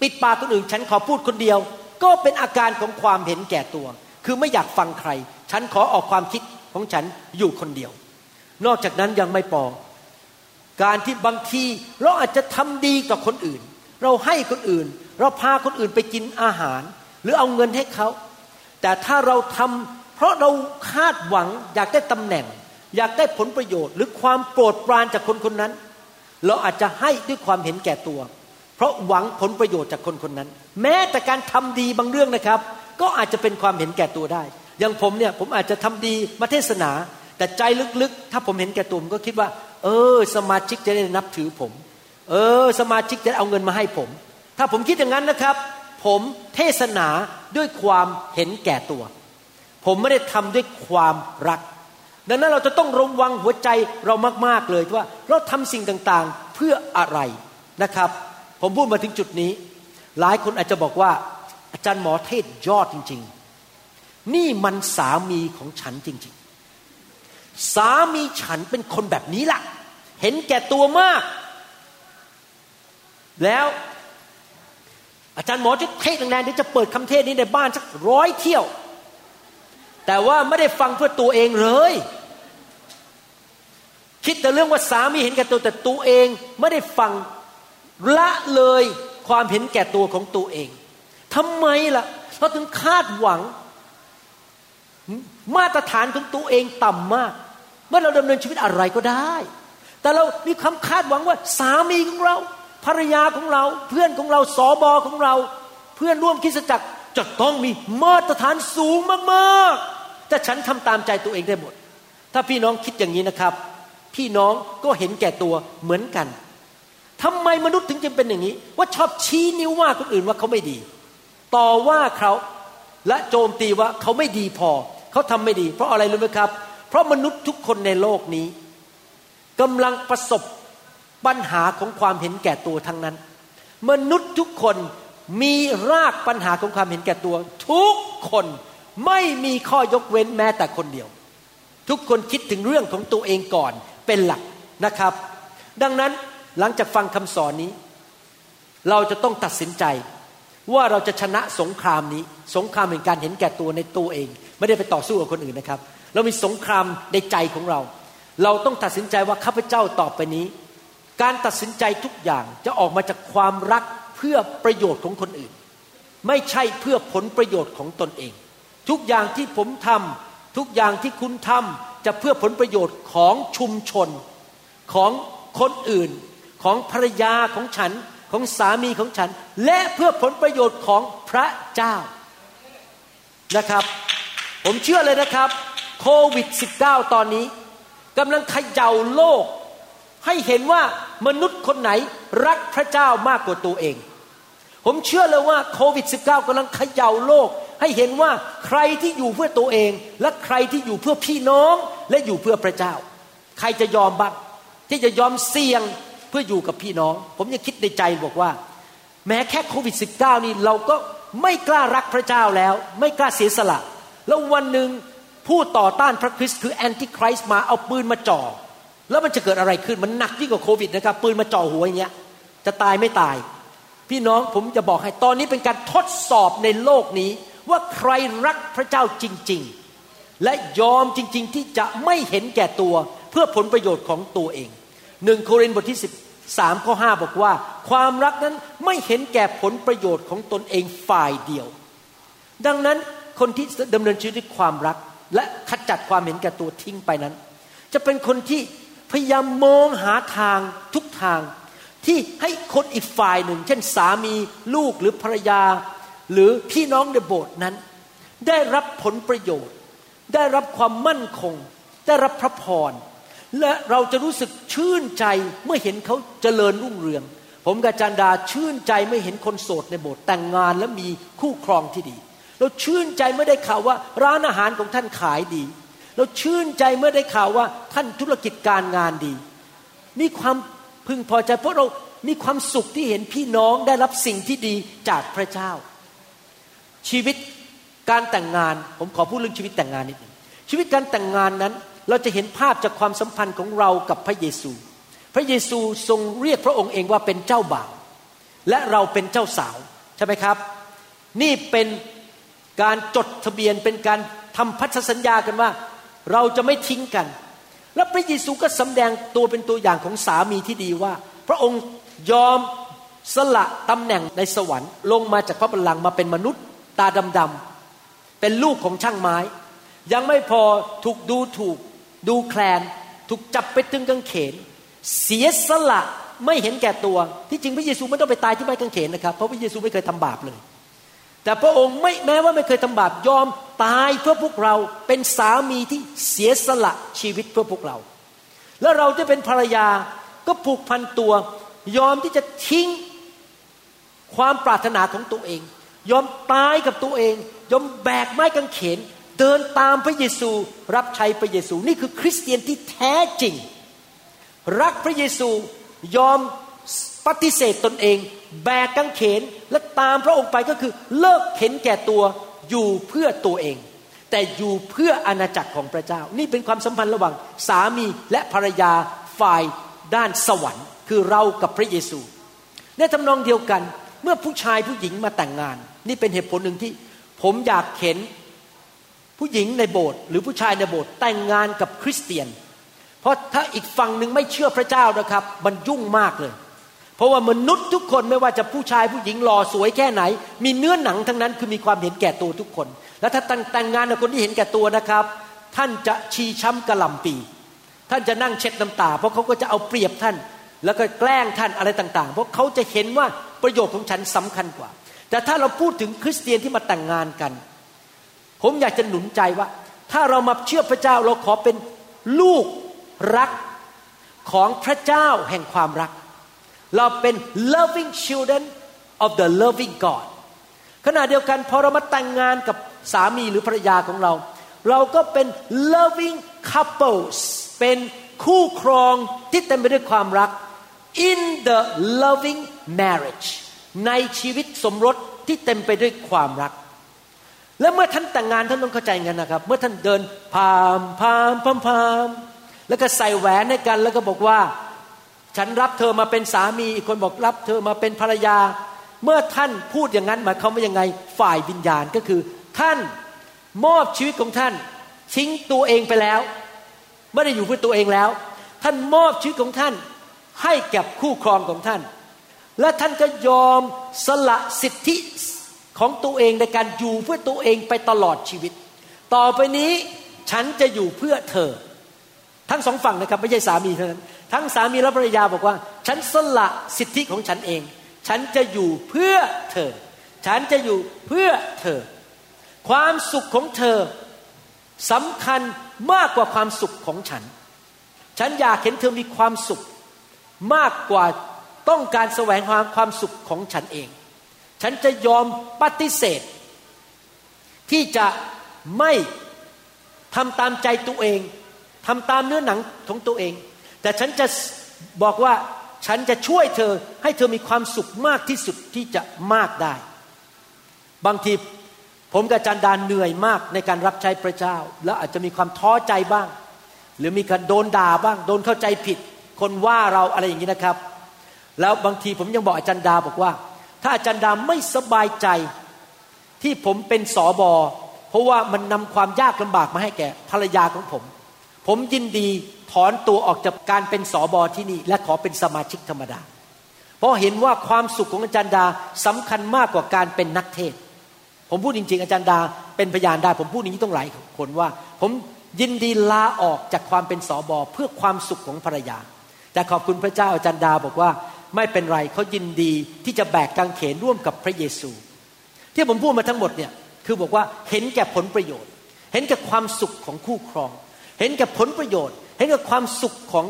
ปิดปากคนอื่น ฉันขอพูดคนเดียว ก็เป็นอาการของความเห็นแก่ตัว คือไม่อยากฟังใคร ฉันขอออกความคิดของฉันอยู่คนเดียว นอกจากนั้นยังไม่พอการที่บางทีเราอาจจะทำดีกับคนอื่น เราให้คนอื่น เราพาคนอื่นไปกินอาหาร หรือเอาเงินให้เขา แต่ถ้าเราทำเพราะเราคาดหวังอยากได้ตำแหน่ง อยากได้ผลประโยชน์ หรือความโปรดปรานจากคนคนนั้น เราอาจจะให้ด้วยความเห็นแก่ตัว เพราะหวังผลประโยชน์จากคนคนนั้น แม้แต่การทำดีบางเรื่องนะครับ ก็อาจจะเป็นความเห็นแก่ตัวได้ อย่างผมเนี่ยผมอาจจะทำดีมาเทศนา แต่ใจลึกๆ ถ้าผมเห็นแก่ตัวผมก็คิดว่า เออ สมาชิกจะได้นับถือผม เออ สมาชิกจะเอาเงินมาให้ผม ถ้าผมคิดอย่างนั้นนะครับ ผมเทศนาด้วยความเห็นแก่ตัว ผมไม่ได้ทำด้วยความรักดังนั้นเราจะต้องระวังหัวใจเรามาก ๆ เลยว่าเราทำสิ่งต่างๆเพื่ออะไรนะครับ ผมพูดมาถึงจุดนี้ หลายคนอาจจะบอกว่า อาจารย์หมอเทศยอดจริง ๆ นี่มันสามีของฉันจริง ๆ สามีฉันเป็นคนแบบนี้ล่ะ เห็นแก่ตัวมาก แล้วอาจารย์หมอจะเทศแรงๆเดี๋ยวจะเปิดคำเทศนี้ในบ้านสักร้อยเที่ยว แต่ว่าไม่ได้ฟังเพื่อตัวเองเลย คิดแต่เรื่องว่าสามีเห็นแก่ตัวแต่ตัวเองไม่ได้ฟัง ละเลยความเห็นแก่ตัวของตัวเองทำไมล่ะเราถึงคาดหวัง มาตรฐานของตัวเองต่ำมาก เมื่อเราดำเนินชีวิตอะไรก็ได้ แต่เรามีความคาดหวังว่าสามีของเรา ภรรยาของเรา เพื่อนของเราสอบอของเรา เพื่อนร่วมคิดจักรจะต้องมีมาตรฐานสูงมากๆ แต่ฉันทำตามใจตัวเองได้หมด ถ้าพี่น้องคิดอย่างนี้นะครับ พี่น้องก็เห็นแก่ตัวเหมือนกัน ทำไมมนุษย์ถึงจึงเป็นอย่างนี้ ว่าชอบชี้นิ้วว่าคนอื่นว่าเขาไม่ดี ต่อว่าเขาและโจมตีว่าเขาไม่ดีพอ เขาทำไม่ดี เพราะอะไรรู้ไหมครับ เพราะมนุษย์ทุกคนในโลกนี้กำลังประสบปัญหาของความเห็นแก่ตัวทั้งนั้น มนุษย์ทุกคนมีรากปัญหาของความเห็นแก่ตัว ทุกคนไม่มีข้อยกเว้นแม้แต่คนเดียว ทุกคนคิดถึงเรื่องของตัวเองก่อนเป็นหลักนะครับ ดังนั้น หลังจากฟังคำสอนนี้ เราจะต้องตัดสินใจว่าเราจะชนะสงครามนี้ สงครามแห่งการเห็นแก่ตัวในตัวเอง ไม่ได้ไปต่อสู้กับคนอื่นนะครับ เรามีสงครามในใจของเรา เราต้องตัดสินใจว่าข้าพเจ้าต่อไปนี้ การตัดสินใจทุกอย่างจะออกมาจากความรักเพื่อประโยชน์ของคนอื่น ไม่ใช่เพื่อผลประโยชน์ของตนเอง ทุกอย่างที่ผมทำทุกอย่างที่คุณทำจะเพื่อผลประโยชน์ของชุมชนของคนอื่น ของภรรยาของฉันของสามีของฉัน และเพื่อผลประโยชน์ของพระเจ้านะครับ ผมเชื่อเลยนะครับโควิด -19 ตอนนี้กำลังเขย่าโลก ให้เห็นว่ามนุษย์คนไหนรักพระเจ้ามากกว่าตัวเอง ผมเชื่อเลยว่าโควิด -19 กำลังเขย่าโลก ให้เห็นว่าใครที่อยู่เพื่อตัวเอง และใครที่อยู่เพื่อพี่น้องและอยู่เพื่อพระเจ้า ใครจะยอมบ้างที่จะยอมเสี่ยง พื่ออยู่กับพี่น้อง ผมยังคิดในใจบอกว่า แม้แค่โควิด -19 นี่เราก็ไม่กล้ารักพระเจ้าแล้ว ไม่กล้าเสียสละ แล้ววันหนึ่งผู้ต่อต้านพระคริสต์คือแอนติคริสต์มาเอาปืนมาจ่อแล้วมันจะเกิดอะไรขึ้นมันหนักยิ่งกว่าโควิดนะครับปืนมาจ่อหัวอย่างเงี้ยจะตายไม่ตาย พี่น้องผมจะบอกให้ตอนนี้เป็นการทดสอบในโลกนี้ ว่าใครรักพระเจ้าจริง ๆ และยอมจริง ๆ ที่จะไม่เห็นแก่ตัวเพื่อผลประโยชน์ของตัวเอง หนึ่งโครินธ์บทที่สามข้อห้าบอกว่า ความรักนั้นไม่เห็นแก่ผลประโยชน์ของตนเองฝ่ายเดียว ดังนั้นคนที่ดำเนินชีวิตด้วยความรัก และขจัดความเห็นแก่ตัวทิ้งไปนั้น จะเป็นคนที่พยายามมองหาทางทุกทาง ที่ให้คนอีกฝ่ายหนึ่ง เช่นสามีลูกหรือภรรยา หรือพี่น้องในโบสถ์นั้น ได้รับผลประโยชน์ ได้รับความมั่นคง ได้รับพระพร และเราจะรู้สึกชื่นใจเมื่อเห็นเขาเจริญรุ่งเรือง ผมกับจันดาชื่นใจไม่เห็นคนโสดในโบสถ์แต่งงานและมีคู่ครองที่ดี เราชื่นใจเมื่อได้ข่าวว่าร้านอาหารของท่านขายดี เราชื่นใจเมื่อได้ข่าวว่าท่านธุรกิจการงานดี มีความพึงพอใจเพราะเรามีความสุขที่เห็นพี่น้องได้รับสิ่งที่ดีจากพระเจ้า ชีวิตการแต่งงาน ผมขอพูดเรื่องชีวิตแต่งงานนิดหนึ่งชีวิตการแต่งงานนั้น เราจะเห็นภาพจากความสัมพันธ์ของเรากับพระเยซู พระเยซูทรงเรียกพระองค์เองว่าเป็นเจ้าบ่าว และเราเป็นเจ้าสาวใช่ไหมครับ นี่เป็นการจดทะเบียนเป็นการทำพันธสัญญากันว่า เราจะไม่ทิ้งกัน และพระเยซูก็สำแดงตัวเป็นตัวอย่างของสามีที่ดีว่า พระองค์ยอมสละตำแหน่งในสวรรค์ ลงมาจากพระบัลลังก์มาเป็นมนุษย์ ตาดำๆเป็นลูกของช่างไม้ ยังไม่พอถูกดูถูก ดูแคลนถูกจับไปตึงกางเขน เสียสละไม่เห็นแก่ตัว ที่จริงพระเยซูไม่ต้องไปตายที่ไม้กางเขนนะครับ เพราะพระเยซูไม่เคยทำบาปเลย แต่พระองค์ไม่แม้ว่าไม่เคยทำบาปยอมตายเพื่อพวกเราเป็นสามีที่เสียสละชีวิตเพื่อพวกเรา แล้วเราที่เป็นภรรยาก็ผูกพันตัวยอมที่จะทิ้งความปรารถนาของตัวเอง ยอมตายกับตัวเอง ยอมแบกไม้กางเขน เดินตามพระเยซู รับใช้พระเยซู นี่คือคริสเตียนที่แท้จริง รักพระเยซูยอมปฏิเสธตนเอง แบกกางเขนและตามพระองค์ไปก็คือเลิกเห็นแก่ตัวอยู่เพื่อตัวเอง แต่อยู่เพื่ออาณาจักรของพระเจ้า นี่เป็นความสัมพันธ์ระหว่างสามีและภรรยาฝ่ายด้านสวรรค์คือเรากับพระเยซู ในทำนองเดียวกันเมื่อผู้ชายผู้หญิงมาแต่งงาน นี่เป็นเหตุผลหนึ่งที่ ผมอยากเห็น ผู้หญิงในโบสถ์หรือผู้ชายในโบสถ์แต่งงานกับคริสเตียน เพราะถ้าอีกฝั่งหนึ่งไม่เชื่อพระเจ้านะครับ มันยุ่งมากเลย เพราะว่ามนุษย์ทุกคนไม่ว่าจะผู้ชายผู้หญิงหล่อสวยแค่ไหน มีเนื้อหนังทั้งนั้นคือมีความเห็นแก่ตัวทุกคน แล้วถ้าแต่งงานกับคนที่เห็นแก่ตัวนะครับ ท่านจะชีช้ำกระลำปี ท่านจะนั่งเช็ดน้ำตา เพราะเขาก็จะเอาเปรียบท่าน แล้วก็แกล้งท่านอะไรต่าง ๆ เพราะเขาจะเห็นว่าประโยชน์ของฉันสำคัญกว่า แต่ถ้าเราพูดถึงคริสเตียนที่มาแต่งงานกัน ผมอยากจะหนุนใจว่า ถ้าเรามาเชื่อพระเจ้าเราขอเป็นลูกรักของพระเจ้าแห่งความรัก เราเป็น loving children of the loving God ขณะเดียวกันพอเรามาแต่งงานกับสามีหรือภรรยาของเรา เราก็เป็น loving couples เป็นคู่ครองที่เต็มไปด้วยความรัก in the loving marriage ในชีวิตสมรสที่เต็มไปด้วยความรัก และเมื่อท่านแต่งงานท่านต้องเข้าใจกันนะครับ เมื่อท่านเดินพามพามพามพามแล้วก็ใส่แหวนให้กัน แล้วก็บอกว่า ฉันรับเธอมาเป็นสามีอีกคนบอกรับเธอมาเป็นภรรยา เมื่อท่านพูดอย่างนั้นหมายความว่ายังไงฝ่ายวิญญาณก็คือ ท่านมอบชีวิตของท่านทิ้งตัวเองไปแล้ว ไม่ได้อยู่เพื่อตัวเองแล้ว ท่านมอบชีวิตของท่าน ให้แก่คู่ครองของท่าน และท่านก็ยอมสละสิทธิ ของตัวเองในการอยู่เพื่อตัวเองไปตลอดชีวิต ต่อไปนี้ฉันจะอยู่เพื่อเธอ ทั้งสองฝั่งนะครับไม่ใช่สามีเท่านั้น ทั้งสามีและภรรยาบอกว่า ฉันสละสิทธิของฉันเอง ฉันจะอยู่เพื่อเธอ ฉันจะอยู่เพื่อเธอ ความสุขของเธอสำคัญมากกว่าความสุขของฉัน ฉันอยากเห็นเธอมีความสุข มากกว่าต้องการแสวงหาความสุขของฉันเอง ฉันจะยอมปฏิเสธ ที่จะไม่ทำตามใจตัวเองทำตามเนื้อหนังของตัวเอง แต่ฉันจะบอกว่าฉันจะช่วยเธอให้เธอมีความสุขมากที่สุดที่จะมากได้ บางทีผมกับจันดานเหนื่อยมากในการรับใช้พระเจ้า แล้วอาจจะมีความท้อใจบ้าง หรือมีการโดนด่าบ้าง โดนเข้าใจผิด คนว่าเราอะไรอย่างนี้นะครับ แล้วบางทีผมยังบอกอาจารย์ดาบอกว่า ถ้าอาจารย์ดาไม่สบายใจที่ผมเป็นสอบอเพราะว่ามันนำความยากลำบากมาให้แก่ภรรยาของผม ผมยินดีถอนตัวออกจากการเป็นสอบอที่นี่ และขอเป็นสมาชิกธรรมดา เพราะเห็นว่าความสุขของอาจารย์ดาสำคัญมากกว่าการเป็นนักเทศ ผมพูดจริง ๆ อาจารย์ดา เป็นพยานได้ ผมพูดอย่างนี้ต้องหลายคนว่า ผมยินดีลาออกจากความเป็นสอบอเพื่อความสุขของภรรยา แต่ขอบคุณพระเจ้าอาจารย์ดาบอกว่า ไม่เป็นไรเขายินดีที่จะแบกกางเขนร่วมกับพระเยซู ที่ผมพูดมาทั้งหมดเนี่ยคือบอกว่าเห็นแก่ผลประโยชน์ เห็นแก่ความสุขของคู่ครอง เห็นแก่ผลประโยชน์ เห็นแก่ความสุขของ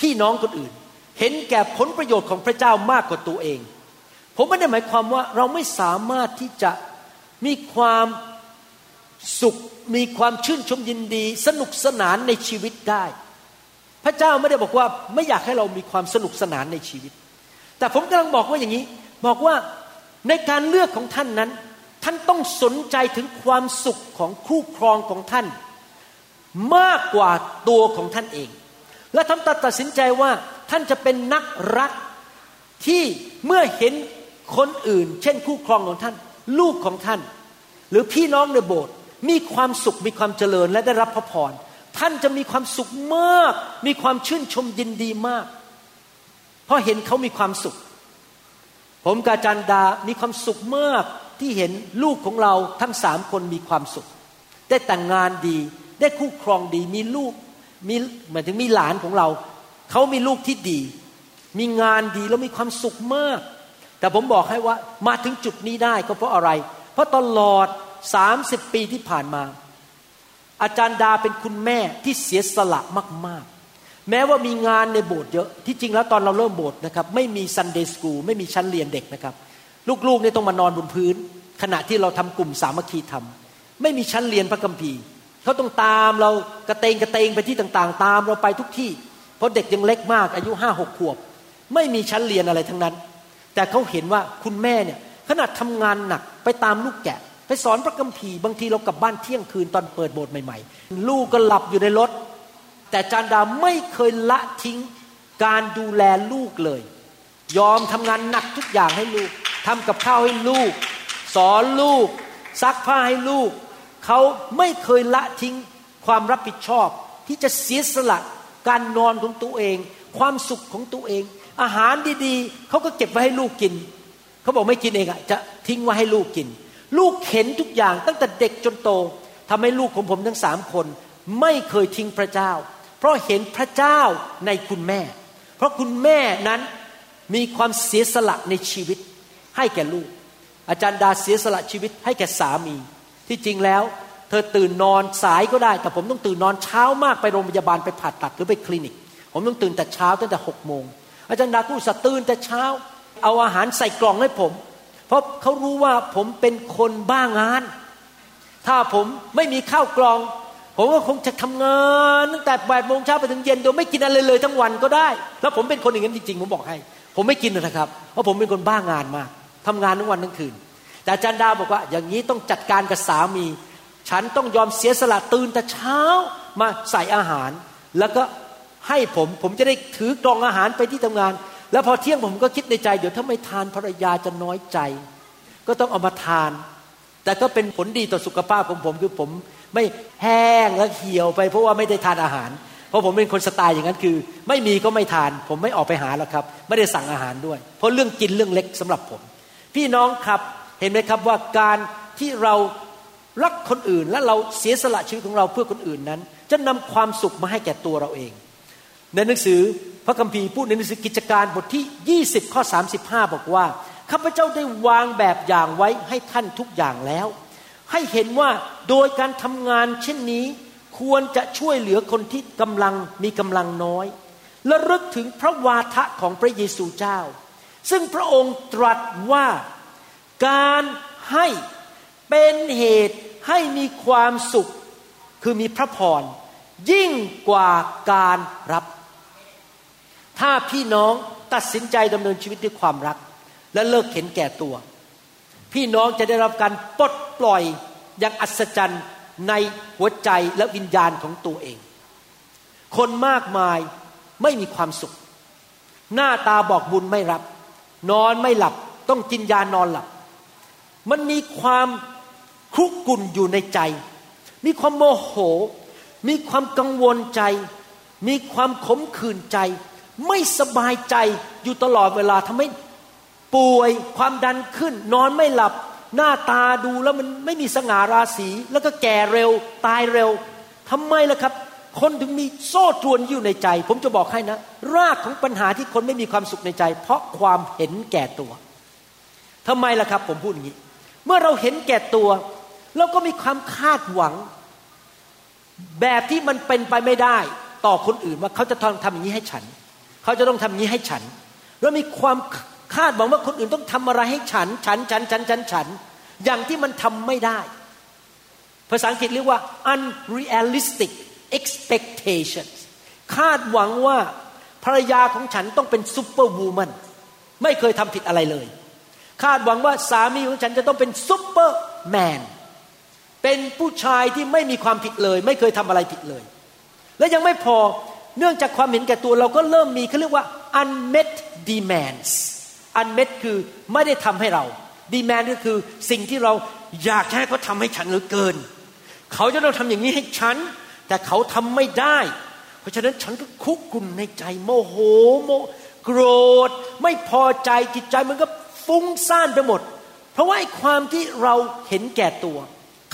พี่น้องคนอื่น เห็นแก่ผลประโยชน์ของพระเจ้ามากกว่าตัวเอง ผมไม่ได้หมายความว่าเราไม่สามารถที่จะมีความสุข มีความชื่นชมยินดี สนุกสนานในชีวิตได้ พระเจ้าไม่ได้บอกว่าไม่อยากให้เรามีความสนุกสนานในชีวิต แต่ผมกำลังบอกว่าอย่างนี้ บอกว่าในการเลือกของท่านนั้น ท่านต้องสนใจถึงความสุขของคู่ครองของท่าน มากกว่าตัวของท่านเอง และท่านตัดสินใจว่าท่านจะเป็นนักรักที่เมื่อเห็นคนอื่น เช่นคู่ครองของท่าน ลูกของท่าน หรือพี่น้องในโบสถ์มีความสุขมีความเจริญและได้รับพระพร ท่านจะมีความสุขมาก มีความชื่นชมยินดีมาก เพราะเห็นเขามีความสุข ผมกาจันดา มีความสุขมากที่เห็นลูกของเราทั้งสามคนมีความสุข ได้แต่งงานดี ได้คู่ครองดี มีลูก มีหมายถึงมีหลานของเรา เขามีลูกที่ดี มีงานดีแล้วมีความสุขมาก แต่ผมบอกให้ว่ามาถึงจุดนี้ได้ก็เพราะอะไร เพราะตลอด30ปีที่ผ่านมา อาจารย์ดาเป็นคุณแม่ที่เสียสละมากๆ แม้ว่ามีงานในโบสถ์เยอะ ที่จริงแล้วตอนเราเริ่มโบสถ์นะครับไม่มีซันเดย์สกูลไม่มีชั้นเรียนเด็กนะครับ ลูกๆเนี่ยต้องมานอนบนพื้น ขณะที่เราทำกลุ่มสามัคคีทำไม่มีชั้นเรียนพระคัมภีร์เขาต้องตามเรากระเตงกระเตงไปที่ต่างๆ ตามเราไปทุกที่ เพราะเด็กยังเล็กมากอายุห้าหกขวบ ไม่มีชั้นเรียนอะไรทั้งนั้น แต่เขาเห็นว่าคุณแม่เนี่ยขนาดทำงานหนักไปตามลูกแกะ ไปสอนพระคัมภีร์บางทีเรากลับบ้านเที่ยงคืนตอนเปิดโบสถ์ใหม่ๆ ลูกก็หลับอยู่ในรถ แต่จานดาไม่เคยละทิ้งการดูแลลูกเลย ยอมทำงานหนักทุกอย่างให้ลูกทำกับข้าวให้ลูก สอนลูก ซักผ้าให้ลูก เขาไม่เคยละทิ้งความรับผิดชอบ ที่จะเสียสละการนอนของตัวเอง ความสุขของตัวเอง อาหารดีๆ เขาก็เก็บไว้ให้ลูกกิน เขาบอกไม่กินเองอะจะทิ้งไว้ให้ลูกกิน ลูกเห็นทุกอย่างตั้งแต่เด็กจนโตทำให้ลูกของผมทั้งสามคน ไม่เคยทิ้งพระเจ้า เพราะเห็นพระเจ้าในคุณแม่ เพราะคุณแม่นั้นมีความเสียสละในชีวิต ให้แก่ลูก อาจารย์ดาเสียสละชีวิตให้แก่สามี ที่จริงแล้ว เธอตื่นนอนสายก็ได้ แต่ผมต้องตื่นนอนเช้ามากไปโรงพยาบาลไปผ่าตัดหรือไปคลินิก ผมต้องตื่นแต่เช้าตั้งแต่หกโมงอาจารย์ดาก็อุตส่าห์ตื่นแต่เช้า เอาอาหารใส่กล่องให้ผม เพราะเขารู้ว่าผมเป็นคนบ้างาน ถ้าผมไม่มีข้าวกล่อง ผมก็คงจะทำงานตั้งแต่แปดโมงเช้าไปถึงเย็นโดยไม่กินอะไรเลยทั้งวันก็ได้ แล้วผมเป็นคนอย่างนั้นจริงๆผมบอกให้ ผมไม่กินนะครับ เพราะผมเป็นคนบ้างานมากทำงานทั้งวันทั้งคืน แต่อาจารย์ดาบอกว่า อย่างนี้ต้องจัดการกับสามี ฉันต้องยอมเสียสละตื่นแต่เช้ามาใส่อาหาร แล้วก็ให้ผมผมจะได้ถือกล่องอาหารไปที่ทำงาน แล้วพอเที่ยงผมก็คิดในใจ เดี๋ยวถ้าไม่ทานภรรยาจะน้อยใจ ก็ต้องเอามาทาน แต่ก็เป็นผลดีต่อสุขภาพของผมคือผมไม่แห้งและเหี่ยวไป เพราะว่าไม่ได้ทานอาหาร เพราะผมเป็นคนสไตล์อย่างนั้นคือ ไม่มีก็ไม่ทาน ผมไม่ออกไปหาแล้วครับ ไม่ได้สั่งอาหารด้วย เพราะเรื่องกินเรื่องเล็กสำหรับผม พี่น้องครับเห็นไหมครับว่าการที่เรารักคนอื่นและเราเสียสละชีวิตของเราเพื่อคนอื่นนั้น จะนำความสุขมาให้แก่ตัวเราเอง ในหนังสือ พระคัมภีร์พูดในหนังสือกิจการบทที่ 20 ข้อ 35 บอกว่าข้าพเจ้าได้วางแบบอย่างไว้ให้ท่านทุกอย่างแล้ว ให้เห็นว่าโดยการทำงานเช่นนี้ควรจะช่วยเหลือคนที่กำลังมีกำลังน้อยและรึกถึงพระวาทะของพระเยซูเจ้า ซึ่งพระองค์ตรัสว่าการให้เป็นเหตุให้มีความสุข คือมีพระพรยิ่งกว่าการรับ ถ้าพี่น้องตัดสินใจดำเนินชีวิตด้วยความรัก และเลิกเห็นแก่ตัว พี่น้องจะได้รับการปลดปล่อยอย่างอัศจรรย์ในหัวใจและวิญญาณของตัวเอง คนมากมายไม่มีความสุข หน้าตาบอกบุญไม่รับ นอนไม่หลับต้องกินยานอนหลับ มันมีความครุกุ่นอยู่ในใจ มีความโมโห มีความกังวลใจ มีความขมขื่นใจ ไม่สบายใจอยู่ตลอดเวลาทำให้ป่วยความดันขึ้น นอนไม่หลับ หน้าตาดูแล้วมันไม่มีสง่าราศี แล้วก็แก่เร็วตายเร็วทำไมล่ะครับ คนถึงมีโซ่ตรวนอยู่ในใจ ผมจะบอกให้นะ รากของปัญหาที่คนไม่มีความสุขในใจ เพราะความเห็นแก่ตัวทำไมล่ะครับ ผมพูดอย่างนี้ เมื่อเราเห็นแก่ตัวเราก็มีความคาดหวัง แบบที่มันเป็นไปไม่ได้ ต่อคนอื่นว่าเขาจะต้องทำอย่างนี้ให้ฉัน เขาจะต้องทำอย่างนี้ให้ฉัน แล้วมีความคาดหวังว่าคนอื่นต้องทำอะไรให้ฉัน ฉันฉันฉันฉันฉัน อย่างที่มันทำไม่ได้ ภาษาอังกฤษเรียกว่า unrealistic expectations คาดหวังว่าภรรยาของฉันต้องเป็น superwoman ไม่เคยทำผิดอะไรเลย คาดหวังว่าสามีของฉันจะต้องเป็นซูเปอร์แมนเป็นผู้ชายที่ไม่มีความผิดเลย ไม่เคยทำอะไรผิดเลย และยังไม่พอ เนื่องจากความเห็นแก่ตัวเราก็เริ่มมีเขาเรียกว่า unmet demands unmet คือไม่ได้ทำให้เรา demand ก็คือสิ่งที่เราอยากให้เขาทำให้ฉันเหลือเกิน เขาจะต้องทำอย่างนี้ให้ฉัน แต่เขาทำไม่ได้ เพราะฉะนั้นฉันก็คุกกุนในใจ โมโหโมโกรธ ไม่พอใจจิตใจมันก็ฟุ้งซ่านไปหมด เพราะว่าไอ้ความที่เราเห็นแก่ตัว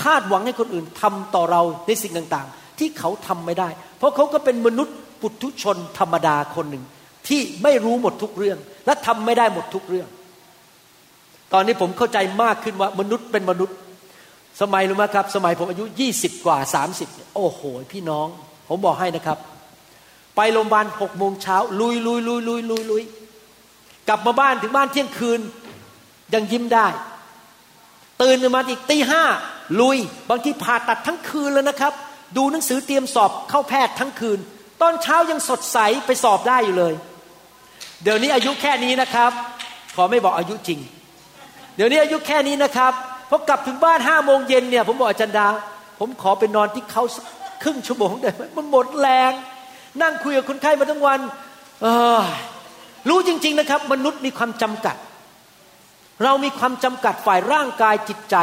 คาดหวังให้คนอื่นทำต่อเราในสิ่งต่างๆ ที่เขาทำไม่ได้ เพราะเขาก็เป็นมนุษย์ ปุถุชนธรรมดาคนหนึ่งที่ไม่รู้หมดทุกเรื่อง และทำไม่ได้หมดทุกเรื่อง ตอนนี้ผมเข้าใจมากขึ้นว่ามนุษย์เป็นมนุษย์ สมัยรู้ไหมครับ สมัยผมอายุยี่สิบกว่าสามสิบโอ้โห พี่น้อง ผมบอกให้นะครับ ไปโรงพยาบาลหกโมงเช้าลุยลุยลุยลุยลุยลุยกลับมาบ้านถึงบ้านเที่ยงคืน ยังยิ้มได้ ตื่นมาอีกตีห้าลุย บางทีผ่าตัดทั้งคืนแล้วนะครับ ดูหนังสือเตรียมสอบเข้าแพทย์ทั้งคืน ตอนเช้ายังสดใสไปสอบได้อยู่เลย เดี๋ยวนี้อายุแค่นี้นะครับ ขอไม่บอกอายุจริง เดี๋ยวนี้อายุแค่นี้นะครับพอกลับถึงบ้านห้าโมงเย็นเนี่ยผมบอกอาจารย์ดา ผมขอไปนอนที่เขาครึ่งชั่วโมงได้ไหมมันหมดแรง นั่งคุยกับคนไข้มาทั้งวันเออรู้จริง ๆนะครับ มนุษย์มีความจำกัด เรามีความจำกัดฝ่ายร่างกายจิตใจ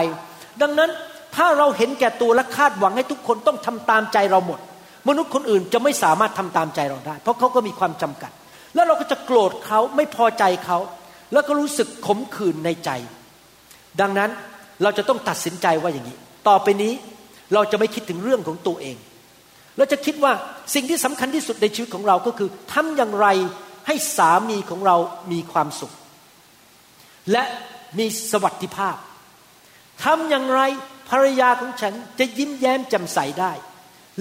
ดังนั้นถ้าเราเห็นแก่ตัวและคาดหวังให้ทุกคนต้องทำตามใจเราหมด มนุษย์คนอื่นจะไม่สามารถทำตามใจเราได้ เพราะเขาก็มีความจำกัด แล้วเราก็จะโกรธเขาไม่พอใจเขา แล้วก็รู้สึกขมขื่นในใจ ดังนั้นเราจะต้องตัดสินใจว่าอย่างนี้ ต่อไปนี้เราจะไม่คิดถึงเรื่องของตัวเอง เราจะคิดว่าสิ่งที่สำคัญที่สุดในชีวิตของเราก็คือทำอย่างไรให้สามีของเรามีความสุข และมีสวัสดิภาพทำอย่างไรภรรยาของฉันจะยิ้มแย้มแจ่มใสได้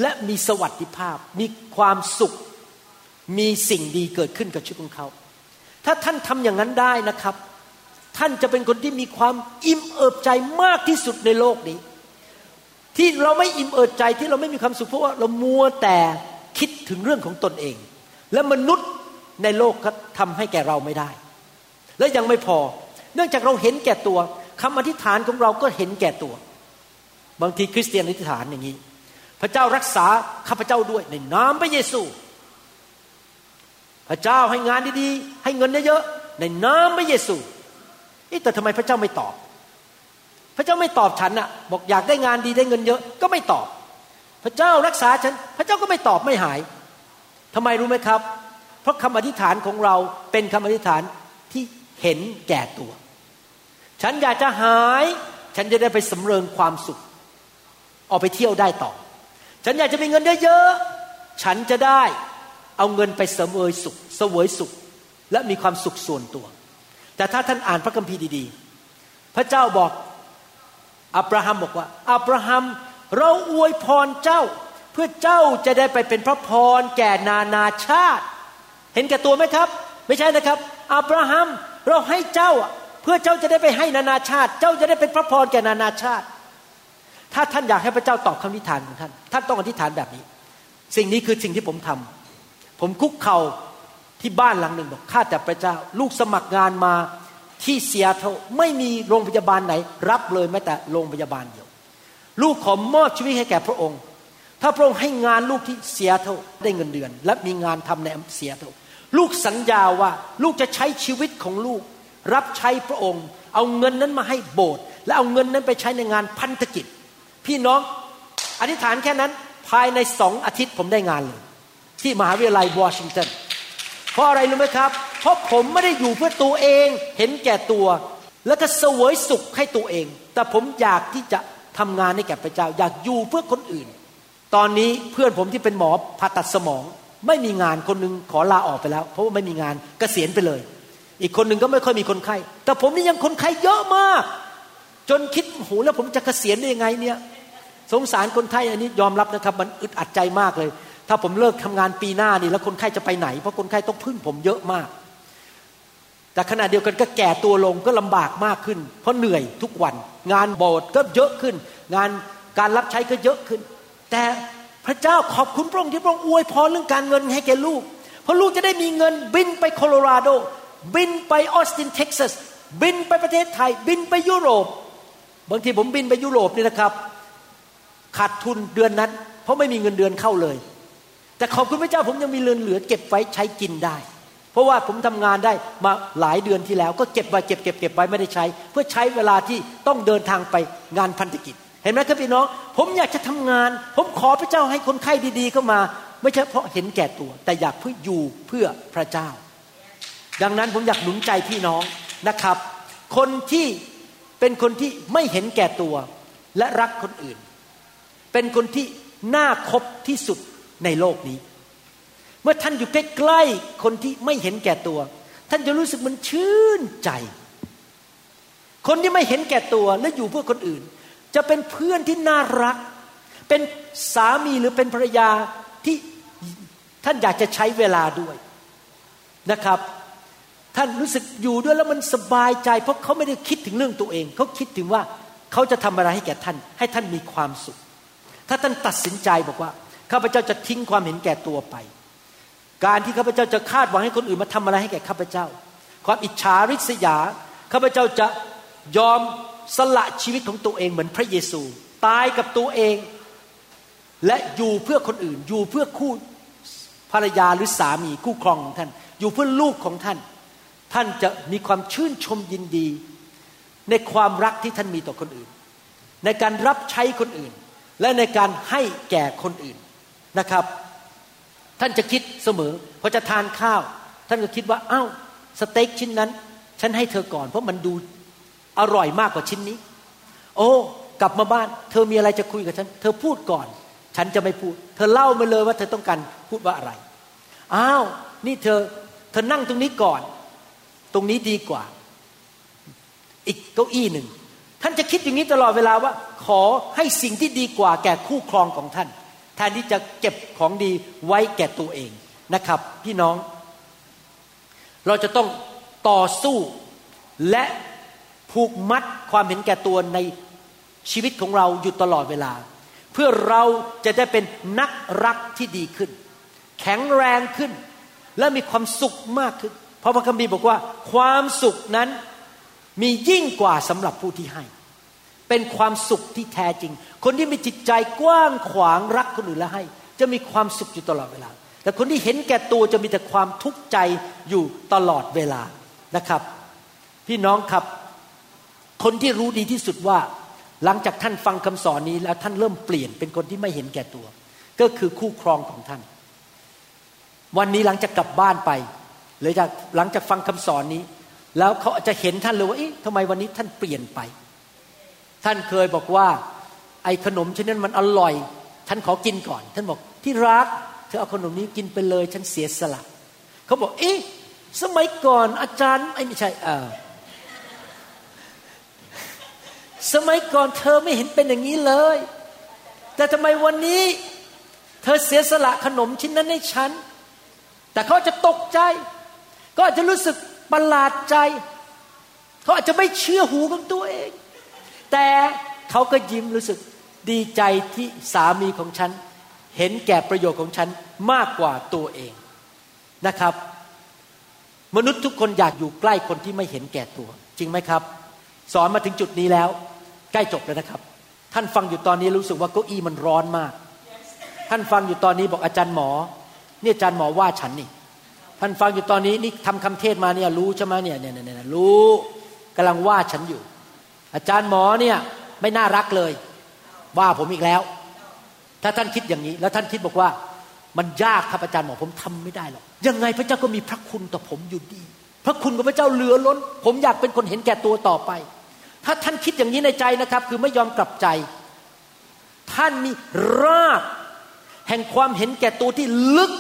และมีสวัสดิภาพ มีความสุข มีสิ่งดีเกิดขึ้นกับชีวิตของเขา ถ้าท่านทำอย่างนั้นได้นะครับ ท่านจะเป็นคนที่มีความอิ่มเอิบใจมากที่สุดในโลกนี้ ที่เราไม่อิ่มเอิบใจที่เราไม่มีความสุขเพราะว่าเรามัวแต่คิดถึงเรื่องของตนเอง และมนุษย์ในโลกก็ทำให้แก่เราไม่ได้ และยังไม่พอ เนื่องจากเราเห็นแก่ตัวคำอธิษฐานของเราก็เห็นแก่ตัว บางทีคริสเตียนอธิษฐานอย่างนี้ พระเจ้ารักษาข้าพเจ้าด้วยในนามพระเยซู พระเจ้าให้งานดีๆ ให้เงินเยอะๆในนามพระเยซูแต่ทำไมพระเจ้าไม่ตอบ พระเจ้าไม่ตอบฉันอะบอกอยากได้งานดีได้เงินเยอะก็ไม่ตอบ พระเจ้ารักษาฉัน พระเจ้าก็ไม่ตอบไม่หายทำไมรู้ไหมครับ เพราะคำอธิษฐานของเราเป็นคำอธิษฐานที่เห็นแก่ตัว ฉันอยากจะหาย ฉันจะได้ไปสำเริงความสุข ออกไปเที่ยวได้ต่อ ฉันอยากจะมีเงินเยอะๆ ฉันจะได้เอาเงินไปเสวยสุข เสวยสุข และมีความสุขส่วนตัว แต่ถ้าท่านอ่านพระคัมภีร์ดีๆ พระเจ้าบอกอับราฮัมบอกว่าอับราฮัมเราอวยพรเจ้า เพื่อเจ้าจะได้ไปเป็นพระพรแก่นานาชาติ เห็นแก่ตัวไหมครับ ไม่ใช่นะครับอับราฮัมเราให้เจ้าเพื่อเจ้าจะได้ไปให้นานาชาติ เจ้าจะได้เป็นพระพรแก่นานาชาติ ถ้าท่านอยากให้พระเจ้าตอบคำอธิษฐานของท่าน ท่านต้องอธิษฐานแบบนี้ สิ่งนี้คือสิ่งที่ผมทำผมคุกเข่าที่บ้านหลังหนึ่งบอกข้าแต่พระเจ้า ลูกสมัครงานมาที่เซียเทไม่มีโรงพยาบาลไหน รับเลยแม้แต่โรงพยาบาลเดียว ลูกขอมอบชีวิตให้แก่พระองค์ ถ้าพระองค์ให้งานลูกที่เซียเทได้เงินเดือน และมีงานทำในเซียเทลูกสัญญาว่าลูกจะใช้ชีวิตของลูก รับใช้พระองค์ เอาเงินนั้นมาให้โบสถ์และเอาเงินนั้นไปใช้ในงานพันธกิจ พี่น้องอธิษฐานแค่นั้นภายในสองอาทิตย์ผมได้งานเลย ที่มหาวิทยาลัยวอชิงตันเพราะอะไรรู้ไหมครับ เพราะผมไม่ได้อยู่เพื่อตัวเองเห็นแก่ตัว แล้วก็เสวยสุขให้ตัวเอง แต่ผมอยากที่จะทำงานให้แก่พระเจ้า อยากอยู่เพื่อคนอื่น ตอนนี้เพื่อนผมที่เป็นหมอผ่าตัดสมอง ไม่มีงานคนหนึงขอลาออกไปแล้ว เพราะว่าไม่มีงานกเกษียณไปเลย อีกคนหนึ่งก็ไม่ค่อยมีคนไข้แต่ผมนี่ยังคนไข้เยอะมาก จนคิดโหแล้วผมจะเกษียณได้ยังไงเนี่ย สงสารคนไข้อันนี้ยอมรับนะครับ มันอึดอัดใจมากเลย ถ้าผมเลิกทำงานปีหน้านี่แล้วคนไข้จะไปไหน เพราะคนไข้ต้องพึ่งผมเยอะมาก แต่ขณะเดียวกันก็แก่ตัวลงก็ลำบากมากขึ้น เพราะเหนื่อยทุกวัน งานโบสถ์ก็เยอะขึ้น งานการรับใช้ก็เยอะขึ้น แต่พระเจ้าขอบคุณพระองค์ที่พระองค์อวยพรเรื่องการเงินให้แก่ลูก เพราะลูกจะได้มีเงินบินไปโคโลราโด บินไปออสตินเท็กซัสบินไปประเทศไทย บินไปยุโรป บางทีผมบินไปยุโรปนี่นะครับ ขาดทุนเดือนนั้น เพราะไม่มีเงินเดือนเข้าเลย แต่ขอบคุณพระเจ้าผมยังมีเงินเหลือ เก็บไว้ใช้กินได้ เพราะว่าผมทำงานได้มาหลายเดือนที่แล้ว ก็เก็บไว้เก็บเก็บเก็บไว้ไม่ได้ใช้ เพื่อใช้เวลาที่ต้องเดินทางไปงานพันธกิจ เห็นไหมครับพี่น้อง ผมอยากจะทำงาน ผมขอพระเจ้าให้คนไข้ดีๆเข้ามา ไม่ใช่เพราะเห็นแก่ตัว แต่อยากเพื่ออยู่เพื่อพระเจ้า ดังนั้นผมอยากหนุนใจพี่น้องนะครับ คนที่ เป็นคนที่ไม่เห็นแก่ตัวและรักคนอื่น เป็นคนที่น่าคบที่สุดในโลกนี้ เมื่อท่านอยู่ใกล้ๆคนที่ไม่เห็นแก่ตัว ท่านจะรู้สึกมันชื่นใจ คนที่ไม่เห็นแก่ตัวและอยู่เพื่อคนอื่น จะเป็นเพื่อนที่น่ารัก เป็นสามีหรือเป็นภรรยาที่ท่านอยากจะใช้เวลาด้วยนะครับ ท่านรู้สึกอยู่ด้วยแล้วมันสบายใจ เพราะเขาไม่ได้คิดถึงเรื่องตัวเอง เขาคิดถึงว่าเขาจะทำอะไรให้แก่ท่าน ให้ท่านมีความสุข ถ้าท่านตัดสินใจบอกว่าข้าพเจ้าจะทิ้งความเห็นแก่ตัวไป การที่ข้าพเจ้าจะคาดหวังให้คนอื่นมาทำอะไรให้แก่ข้าพเจ้า ความอิจฉาริษยาข้าพเจ้าจะยอมสละชีวิตของตัวเองเหมือนพระเยซู ตายกับตัวเอง และอยู่เพื่อคนอื่น อยู่เพื่อคู่ภรรยาหรือสามีคู่ครองของท่าน อยู่เพื่อลูกของท่าน ท่านจะมีความชื่นชมยินดี ในความรักที่ท่านมีต่อคนอื่น ในการรับใช้คนอื่น และในการให้แก่คนอื่นนะครับ ท่านจะคิดเสมอพอจะทานข้าว ท่านก็คิดว่าอ้าวสเต็กชิ้นนั้น ฉันให้เธอก่อน เพราะมันดูอร่อยมากกว่าชิ้นนี้ โอ้กลับมาบ้าน เธอมีอะไรจะคุยกับฉัน เธอพูดก่อน ฉันจะไม่พูด เธอเล่ามาเลยว่าเธอต้องการพูดว่าอะไรอ้าวนี่เธอเธอนั่งตรงนี้ก่อน ตรงนี้ดีกว่า อีกเก้าอี้หนึ่ง ท่านจะคิดอย่างนี้ตลอดเวลาว่า ขอให้สิ่งที่ดีกว่า แก่คู่ครองของท่าน แทนที่จะเก็บของดีไว้แก่ตัวเองนะครับ พี่น้อง เราจะต้องต่อสู้และผูกมัดความเห็นแก่ตัวในชีวิตของเราอยู่ตลอดเวลา เพื่อเราจะได้เป็นนักรักที่ดีขึ้น แข็งแรงขึ้น และมีความสุขมากขึ้น เพราะพระคัมภีร์บอกว่า ความสุขนั้นมียิ่งกว่าสำหรับผู้ที่ให้ เป็นความสุขที่แท้จริง คนที่มีจิตใจกว้างขวางรักคนอื่นและให้ จะมีความสุขอยู่ตลอดเวลา แต่คนที่เห็นแก่ตัวจะมีแต่ความทุกข์ใจอยู่ตลอดเวลานะครับ พี่น้องครับ คนที่รู้ดีที่สุดว่า หลังจากท่านฟังคำสอนนี้แล้วท่านเริ่มเปลี่ยนเป็นคนที่ไม่เห็นแก่ตัว ก็คือคู่ครองของท่าน วันนี้หลังจากกลับบ้านไป หรือจากหลังจากฟังคำสอนนี้ แล้วเขาจะเห็นท่านเลยว่าเอ๊ะทำไมวันนี้ท่านเปลี่ยนไป ท่านเคยบอกว่า ไอ้ขนมชนิดนั้นมันอร่อย ท่านขอกินก่อน ท่านบอกที่รัก เธอเอาขนมนี้กินไปเลยฉันเสียสละเขาบอก เอ๊ะสมัยก่อนอาจารย์ไม่ใช่เออสมัยก่อนเธอไม่เห็นเป็นอย่างนี้เลย แต่ทำไมวันนี้ เธอเสียสละขนมชิ้นนั้นให้ฉัน แต่เขาจะตกใจ ก็อาจจะรู้สึกประหลาดใจ เขาอาจจะไม่เชื่อหูของตัวเอง แต่เขาก็ยิ้มรู้สึกดีใจที่สามีของฉัน เห็นแก่ประโยชน์ของฉันมากกว่าตัวเองนะครับ มนุษย์ทุกคนอยากอยู่ใกล้คนที่ไม่เห็นแก่ตัว จริงไหมครับ สอนมาถึงจุดนี้แล้ว ใกล้จบแล้วนะครับ ท่านฟังอยู่ตอนนี้รู้สึกว่าเก้าอี้มันร้อนมาก ท่านฟังอยู่ตอนนี้บอกอาจารย์หมอ เนี่ยอาจารย์หมอว่าฉันนี่ ท่านฟังอยู่ตอนนี้นี่ทำคำเทศมาเนี่ยรู้ใช่ไหมเนี่ยเนี่ยเนี่ยรู้กำลังว่าฉันอยู่ อาจารย์หมอเนี่ยไม่น่ารักเลย ว่าผมอีกแล้ว ถ้าท่านคิดอย่างนี้ แล้วท่านคิดบอกว่ามันยากครับอาจารย์หมอผมทำไม่ได้หรอกยังไงพระเจ้าก็มีพระคุณต่อผมอยู่ดี พระคุณของพระเจ้าเหลือล้น ผมอยากเป็นคนเห็นแก่ตัวต่อไป ถ้าท่านคิดอย่างนี้ในใจนะครับ คือไม่ยอมกลับใจ ท่านมีราก แห่งความเห็นแก่ตัวที่ลึก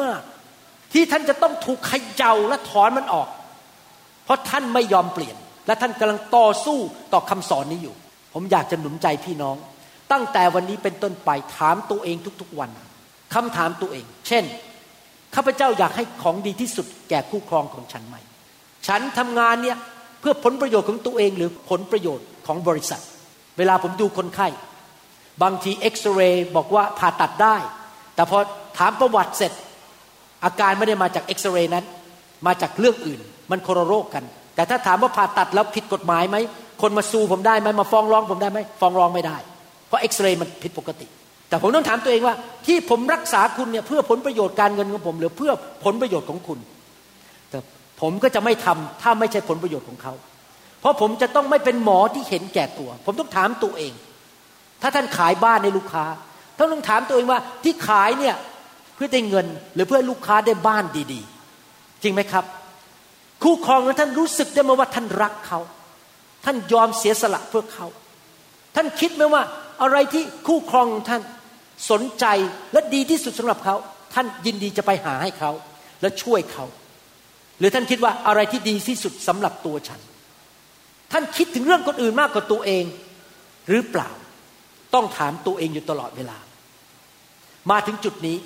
มากๆ ที่ท่านจะต้องถูกขย่าและถอนมันออก เพราะท่านไม่ยอมเปลี่ยน และท่านกำลังต่อสู้ต่อคำสอนนี้อยู่ ผมอยากจะหนุนใจพี่น้อง ตั้งแต่วันนี้เป็นต้นไปถามตัวเองทุกๆวันคำถามตัวเอง เช่นข้าพเจ้าอยากให้ของดีที่สุดแก่คู่ครองของฉันไหม ฉันทำงานเนี่ยเพื่อผลประโยชน์ของตัวเองหรือผลประโยชน์ของบริษัท เวลาผมดูคนไข้ บางทีเอ็กซเรย์บอกว่าผ่าตัดได้ แต่พอถามประวัติเสร็จ อาการไม่ได้มาจากเอ็กซเรย์นั้น มาจากเรื่องอื่น มันคนละโรคกัน แต่ถ้าถามว่าผ่าตัดแล้วผิดกฎหมายไหม คนมาซูผมได้ไหมมาฟ้องร้องผมได้ไหมฟ้องร้องไม่ได้ เพราะเอ็กซเรย์มันผิดปกติ แต่ผมต้องถามตัวเองว่า ที่ผมรักษาคุณเนี่ยเพื่อผลประโยชน์การเงินของผม หรือเพื่อผลประโยชน์ของคุณ แต่ผมก็จะไม่ทำถ้าไม่ใช่ผลประโยชน์ของเขา เพราะผมจะต้องไม่เป็นหมอที่เห็นแก่ตัว ผมต้องถามตัวเอง ถ้าท่านขายบ้านในลูกค้าท่านต้องถามตัวเองว่าที่ขายเนี่ย พื่อได้เงิน หรือเพื่อลูกค้าได้บ้านดีๆ จริงไหมครับ คู่ครองนั้นท่านรู้สึกได้ไหมว่าท่านรักเขา ท่านยอมเสียสละเพื่อเขา ท่านคิดไหมว่าอะไรที่คู่ครองของท่านสนใจและดีที่สุดสำหรับเขา ท่านยินดีจะไปหาให้เขา และช่วยเขา หรือท่านคิดว่าอะไรที่ดีที่สุดสำหรับตัวฉัน ท่านคิดถึงเรื่องคนอื่นมากกว่าตัวเองหรือเปล่า ต้องถามตัวเองอยู่ตลอดเวลา มาถึงจุดนี้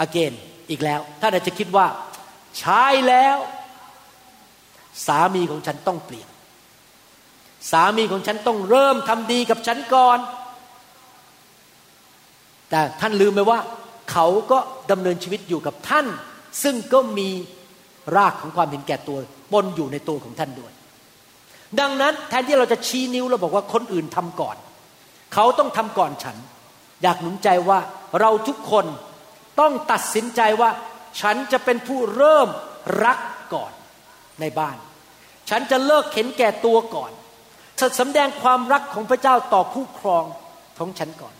อเกนอีกแล้วท่านอาจจะคิดว่า ใช้แล้ว สามีของฉันต้องเปลี่ยน สามีของฉันต้องเริ่มทำดีกับฉันก่อน แต่ท่านลืมไปว่า เขาก็ดำเนินชีวิตอยู่กับท่าน ซึ่งก็มีรากของความเห็นแก่ตัวปนอยู่ในตัวของท่านด้วย ดังนั้นแทนที่เราจะชี้นิ้วเราบอกว่าคนอื่นทำก่อน เขาต้องทำก่อนฉัน อยากหนุนใจว่าเราทุกคน ต้องตัดสินใจว่า ฉันจะเป็นผู้เริ่มรักก่อนในบ้าน ฉันจะเลิกเข็นแก่ตัวก่อนจะสำแดงความรักของพระเจ้าต่อคู่ครองของฉันก่อน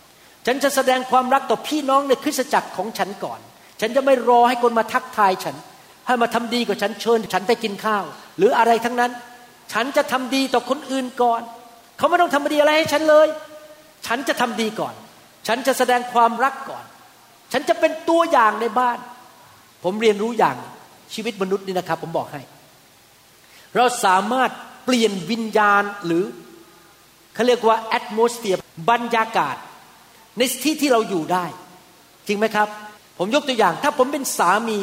ฉันจะแสดงความรักต่อพี่น้องในคริสตจักรของฉันก่อน ฉันจะไม่รอให้คนมาทักทายฉัน ให้มาทำดีกับฉันเชิญ ฉันไปกินข้าว หรืออะไรทั้งนั้น ฉันจะทำดีต่อคนอื่นก่อน เขาไม่ต้องทำดีอะไรให้ฉันเลย ฉันจะทำดีก่อน ฉันจะแสดงความรักก่อน ฉันจะเป็นตัวอย่างในบ้าน ผมเรียนรู้อย่างชีวิตมนุษย์นี่นะครับ ผมบอกให้ เราสามารถเปลี่ยนวิญญาณหรือเขาเรียกว่า atmosphere บรรยากาศ ในที่ที่เราอยู่ได้ จริงไหมครับ ผมยกตัวอย่าง ถ้าผมเป็นสามี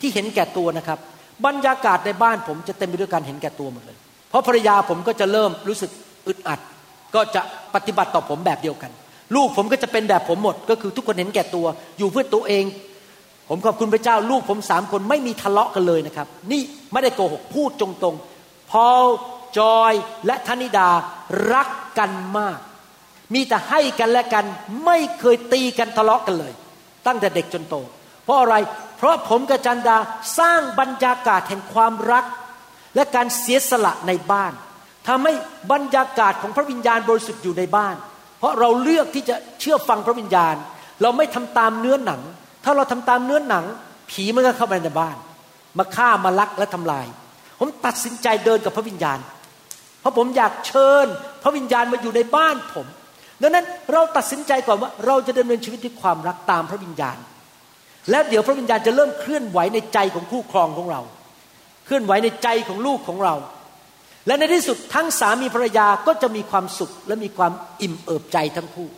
ที่เห็นแก่ตัวนะครับ บรรยากาศในบ้านผมจะเต็มไปด้วยการเห็นแก่ตัวหมดเลย เพราะภรรยาผมก็จะเริ่มรู้สึกอึดอัด ก็จะปฏิบัติต่อผมแบบเดียวกัน ลูกผมก็จะเป็นแบบผมหมด ก็คือทุกคนเห็นแก่ตัว อยู่เพื่อตัวเอง ผมขอบคุณพระเจ้าลูกผมสามคนไม่มีทะเลาะกันเลยนะครับ นี่ไม่ได้โกหกพูดตรงๆพอลจอยและธนิดารักกันมาก มีแต่ให้กันและกันไม่เคยตีกันทะเลาะกันเลย ตั้งแต่เด็กจนโต เพราะอะไร เพราะผมกับจันดาสร้างบรรยากาศแห่งความรัก และการเสียสละในบ้านทำให้บรรยากาศของพระวิญญาณบริสุทธิ์อยู่ในบ้าน เพราะเราเลือกที่จะเชื่อฟังพระวิญญาณ เราไม่ทำตามเนื้อหนัง ถ้าเราทำตามเนื้อหนัง ผีมันก็เข้ามาในบ้าน มาฆ่ามาลักและทำลาย ผมตัดสินใจเดินกับพระวิญญาณ เพราะผมอยากเชิญ พระวิญญาณมาอยู่ในบ้านผม ดังนั้นเราตัดสินใจก่อนว่าเราจะดำเนินชีวิตด้วยความรักตามพระวิญญาณ แล้วเดี๋ยวพระวิญญาณจะเริ่มเคลื่อนไหวในใจของคู่ครองของเรา เคลื่อนไหวในใจของลูกของเรา และในที่สุดทั้งสามีภรรยาก็จะมีความสุขและมีความอิ่มเอิบใจทั้งคู่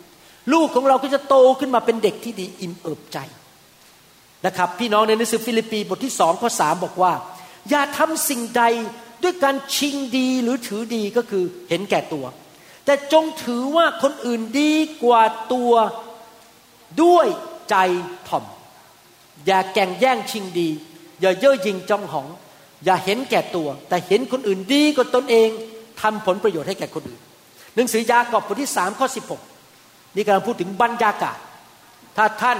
ลูกของเราก็จะโตขึ้นมาเป็นเด็กที่ดีอิ่มเอิบใจนะครับ พี่น้องในหนังสือฟิลิปปีบทที่สองข้อสามบอกว่า อย่าทำสิ่งใดด้วยการชิงดีหรือถือดีก็คือเห็นแก่ตัว แต่จงถือว่าคนอื่นดีกว่าตัวด้วยใจถ่อม อย่าแก่งแย่งชิงดี อย่าเย่อหยิ่งจองหอง อย่าเห็นแก่ตัว แต่เห็นคนอื่นดีกว่าตนเองทำผลประโยชน์ให้แก่คนอื่น หนังสือยากอบบทที่สามข้อสิบหกนี่กำลังพูดถึงบรรยากาศ ถ้าท่าน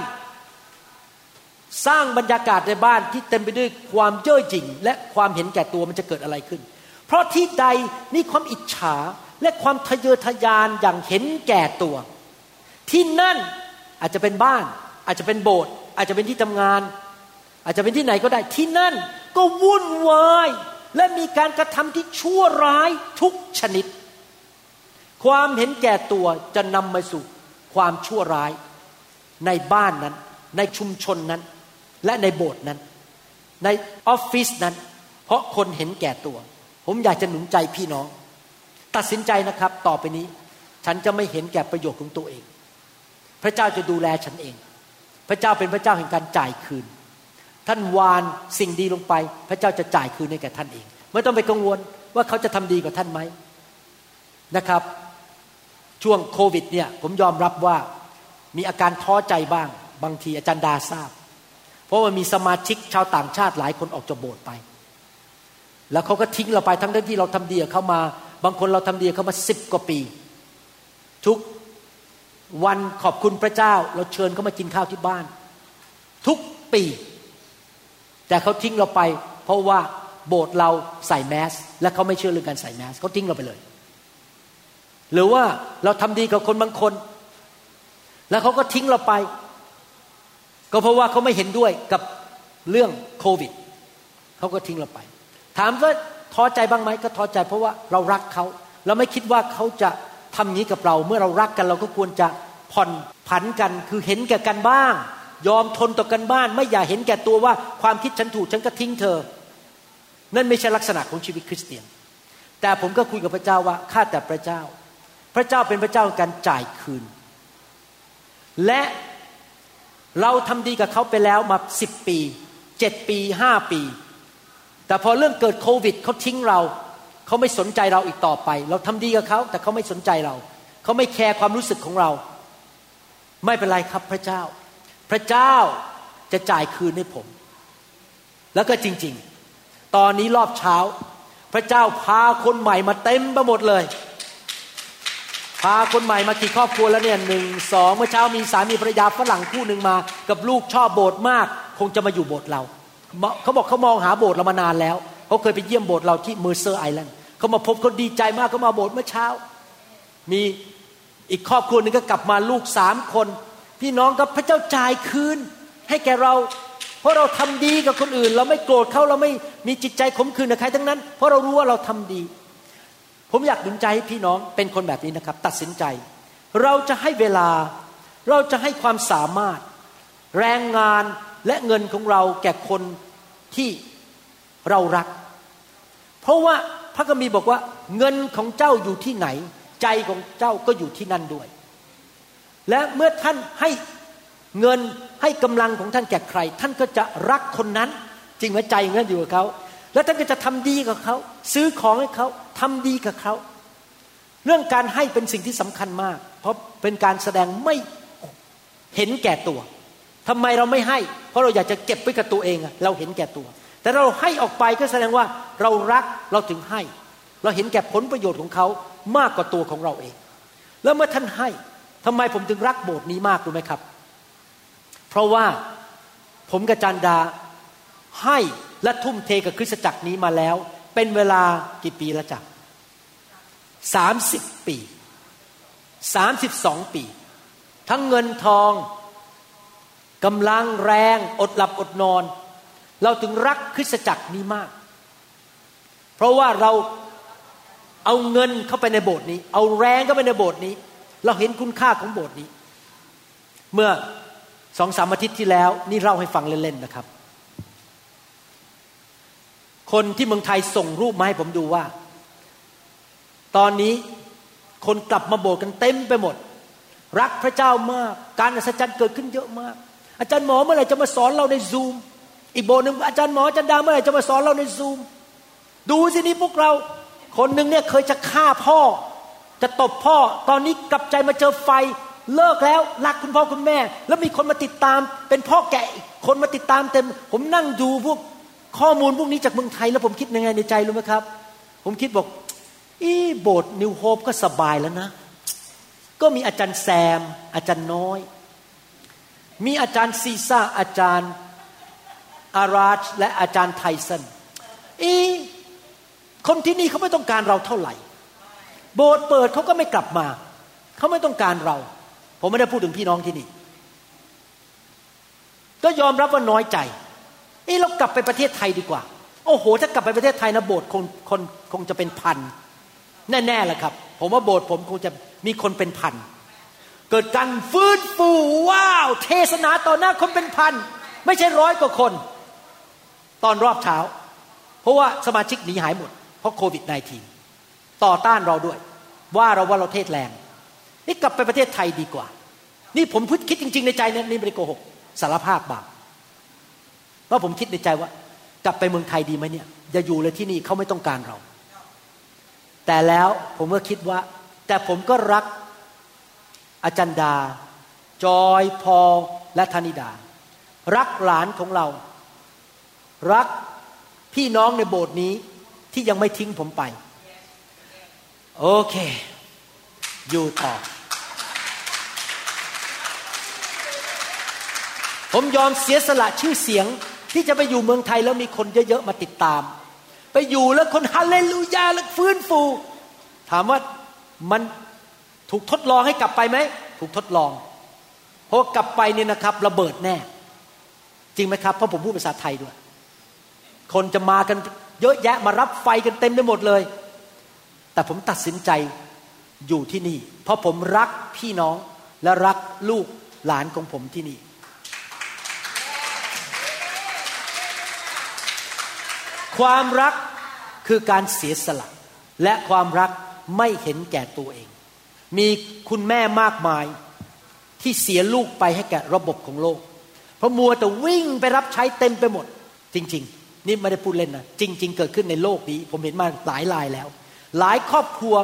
สร้างบรรยากาศในบ้านที่เต็มไปด้วยความเย่อหยิ่งและความเห็นแก่ตัวมันจะเกิดอะไรขึ้น เพราะที่ใดมีความอิจฉาและความทะเยอทะยานอย่างเห็นแก่ตัว ที่นั่นอาจจะเป็นบ้าน อาจจะเป็นโบสถ์อาจจะเป็นที่ทำงาน อาจจะเป็นที่ไหนก็ได้ที่นั่น ก็วุ่นวาย และมีการกระทำที่ชั่วร้ายทุกชนิด ความเห็นแก่ตัวจะนำมาสู่ความชั่วร้ายในบ้านนั้น ในชุมชนนั้น และในโบสถ์นั้น ในออฟฟิศนั้น เพราะคนเห็นแก่ตัว ผมอยากจะหนุนใจพี่น้อง ตัดสินใจนะครับ ต่อไปนี้ ฉันจะไม่เห็นแก่ประโยชน์ของตัวเอง พระเจ้าจะดูแลฉันเอง พระเจ้าเป็นพระเจ้าแห่งการจ่ายคืน ท่านวานสิ่งดีลงไป พระเจ้าจะจ่ายคืนให้แก่ท่านเอง ไม่ต้องไปกังวลว่าเขาจะทำดีกว่าท่านไหมนะครับ ช่วงโควิดเนี่ยผมยอมรับว่ามีอาการท้อใจบ้าง บางทีอาจารย์ดาทราบ เพราะว่ามีสมาชิกชาวต่างชาติหลายคนออกจากโบสถ์ไป แล้วเขาก็ทิ้งเราไปทั้งที่เราทำดีกับเขามา บางคนเราทำดีกับเขามาสิบกว่าปี ทุกวันขอบคุณพระเจ้า เราเชิญเขามากินข้าวที่บ้าน ทุกปี แต่เขาทิ้งเราไป เพราะว่าโบสถ์เราใส่แมส และเขาไม่เชื่อเรื่องการใส่แมสเขาทิ้งเราไปเลย หรือว่าเราทำดีกับคนบางคน แล้วเขาก็ทิ้งเราไป ก็เพราะว่าเขาไม่เห็นด้วยกับเรื่องโควิดเขาก็ทิ้งเราไป ถามว่าท้อใจบ้างไหมก็ท้อใจ เพราะว่าเรารักเขาเราไม่คิดว่าเขาจะทำอย่างนี้กับเรา เมื่อเรารักกันเราก็ควรจะผ่อนผันกันคือเห็นแก่กันบ้าง ยอมทนต่อกันบ้าน ไม่อย่าเห็นแก่ตัวว่าความคิดฉันถูกฉันก็ทิ้งเธอ นั่นไม่ใช่ลักษณะของชีวิตคริสเตียน แต่ผมก็คุยกับพระเจ้าว่าข้าแต่พระเจ้า พระเจ้าเป็นพระเจ้าการจ่ายคืน และเราทำดีกับเขาไปแล้วมาสิบปีเจ็ดปีห้าปี แต่พอเรื่องเกิดโควิดเขาทิ้งเราเขาไม่สนใจเราอีกต่อไป เราทำดีกับเขาแต่เขาไม่สนใจเรา เขาไม่แคร์ความรู้สึกของเรา ไม่เป็นไรครับพระเจ้า พระเจ้าจะจ่ายคืนให้ผม แล้วก็จริง ๆ ตอนนี้รอบเช้า พระเจ้าพาคนใหม่มาเต็มไปหมดเลย พาคนใหม่มากี่ครอบครัวแล้วเนี่ยหนึ่งสองเมื่อเช้ามีสามีภรรยาฝรั่งคู่หนึ่งมา กับลูกชอบโบสถ์มาก คงจะมาอยู่โบสถ์เรา เขาบอกเขามองหาโบสถ์เรามานานแล้วเขาเคยไปเยี่ยมโบสถ์เราที่เมอร์เซอร์ไอแลนด์เขามาพบเขาดีใจมากเขามาโบสถ์เมื่อเช้า มีอีกครอบครัวหนึ่งก็กลับมาลูกสามคน พี่น้องกับพระเจ้าจ่ายคืนให้แก่เรา เพราะเราทำดีกับคนอื่น เราไม่โกรธเขาเราไม่มีจิตใจขมขื่นกับใครทั้งนั้น เพราะเรารู้ว่าเราทำดี ผมอยากดุลใจให้พี่น้องเป็นคนแบบนี้นะครับ ตัดสินใจ เราจะให้เวลา เราจะให้ความสามารถ แรงงานและเงินของเราแก่คนที่เรารัก เพราะว่าพระคัมภีร์บอกว่าเงินของเจ้าอยู่ที่ไหน ใจของเจ้าก็อยู่ที่นั่นด้วย และเมื่อท่านให้เงินให้กำลังของท่านแก่ใคร ท่านก็จะรักคนนั้น จริงไหมใจเงินอยู่กับเขาแล้วท่านก็จะทำดีกับเขาซื้อของให้เขาทำดีกับเขาเรื่องการให้เป็นสิ่งที่สำคัญมาก เพราะเป็นการแสดงไม่เห็นแก่ตัวทำไมเราไม่ให้ เพราะเราอยากจะเก็บไว้กับตัวเองเราเห็นแก่ตัว แต่เราให้ออกไปก็แสดงว่าเรารักเราถึงให้ เราเห็นแก่ผลประโยชน์ของเขามากกว่าตัวของเราเอง แล้วเมื่อท่านให้ ทำไมผมถึงรักโบสถ์นี้มากรู้ไหมครับ เพราะว่าผมกับจันดาให้และทุ่มเทกับคริสตจักรนี้มาแล้ว เป็นเวลากี่ปีแล้วจ๊ะสามสิบปีสามสิบสองปี ทั้งเงินทองกำลังแรงอดหลับอดนอน เราถึงรักคริสตจักรนี้มาก เพราะว่าเราเอาเงินเข้าไปในโบสถ์นี้ เอาแรงเข้าไปในโบสถ์นี้ เราเห็นคุณค่าของโบสถ์นี้ เมื่อสองสามอาทิตย์ที่แล้ว นี่เล่าให้ฟังเล่นๆนะครับ คนที่เมืองไทยส่งรูปมาให้ผมดูว่า ตอนนี้คนกลับมาโบสถ์กันเต็มไปหมด รักพระเจ้ามาก การอัศจรรย์เกิดขึ้นเยอะมาก อาจารย์หมอเมื่อไหร่จะมาสอนเราในซูมอีกโบสถ์หนึ่งอาจารย์หมออาจารย์ดาเมื่อไหร่จะมาสอนเราในซูมดูสินี่พวกเรา คนหนึ่งเนี่ยเคยจะฆ่าพ่อ จะตบพ่อตอนนี้กลับใจมาเจอไฟเลิกแล้วรักคุณพ่อคุณแม่ แล้วมีคนมาติดตาม เป็นพ่อแก่คนมาติดตามเต็ม ผมนั่งดูพวกข้อมูลพวกนี้จากเมืองไทย แล้วผมคิดยังไงในใจรู้ไหมครับ ผมคิดบอก อีโบสถ์นิวโฮปก็สบายแล้วนะ ก็มีอาจารย์แซม อาจารย์น้อย มีอาจารย์ซีซ่าอาจารย์อาราชและอาจารย์ไทสันอีคนที่นี่เขาไม่ต้องการเราเท่าไหร่ โบสถ์เปิดเขาก็ไม่กลับมา เขาไม่ต้องการเรา ผมไม่ได้พูดถึงพี่น้องที่นี่ ก็ยอมรับว่าน้อยใจ เอ้เรากลับไปประเทศไทยดีกว่า โอ้โห ถ้ากลับไปประเทศไทยนะโบสถ์คงคนคงจะเป็นพัน แน่ๆแหละครับ ผมว่าโบสถ์ผมคงจะมีคนเป็นพัน เกิดการฟื้นฟูว้าว เทศนาต่อหน้าคนเป็นพัน ไม่ใช่ร้อยกว่าคน ตอนรอบเช้า เพราะว่าสมาชิกหนีหายหมด เพราะโควิด -19 ต่อต้านเราด้วย ว่าเราว่าเราเทศแรง นี่กลับไปประเทศไทยดีกว่า นี่ผมพูดคิดจริง ๆ ในใจนะนี่ไม่ได้โกหกสารภาพบาปเพราะผมคิดในใจว่า กลับไปเมืองไทยดีไหมเนี่ยอย่าอยู่เลยที่นี่เขาไม่ต้องการเรา แต่แล้วผมก็คิดว่า แต่ผมก็รักอาจารย์ดา จอยพอและธนิดา รักหลานของเรา รักพี่น้องในโบสถ์นี้ที่ยังไม่ทิ้งผมไป โอเค อยู่ต่อ ผมยอมเสียสละชื่อเสียงที่จะไปอยู่เมืองไทยแล้วมีคนเยอะๆมาติดตาม ไปอยู่แล้วคนฮาเลลูยาแล้วฟื้นฟู ถามว่ามันถูกทดลองให้กลับไปไหม ถูกทดลอง เพราะกลับไปเนี่ยนะครับระเบิดแน่ จริงไหมครับ เพราะผมพูดภาษาไทยด้วย คนจะมากันเยอะแยะมารับไฟกันเต็มไปหมดเลย แต่ผมตัดสินใจอยู่ที่นี่ เพราะผมรักพี่น้องและรักลูกหลานของผมที่นี่ ความรักคือการเสียสละ และความรักไม่เห็นแก่ตัวเอง มีคุณแม่มากมายที่เสียลูกไปให้แก่ระบบของโลก เพราะมัวแต่วิ่งไปรับใช้เต็มไปหมด จริง ๆ นี่ไม่ได้พูดเล่นนะจริง ๆ เกิดขึ้นในโลกนี้ ผมเห็นมาหลายรายแล้ว หลายครอบครัว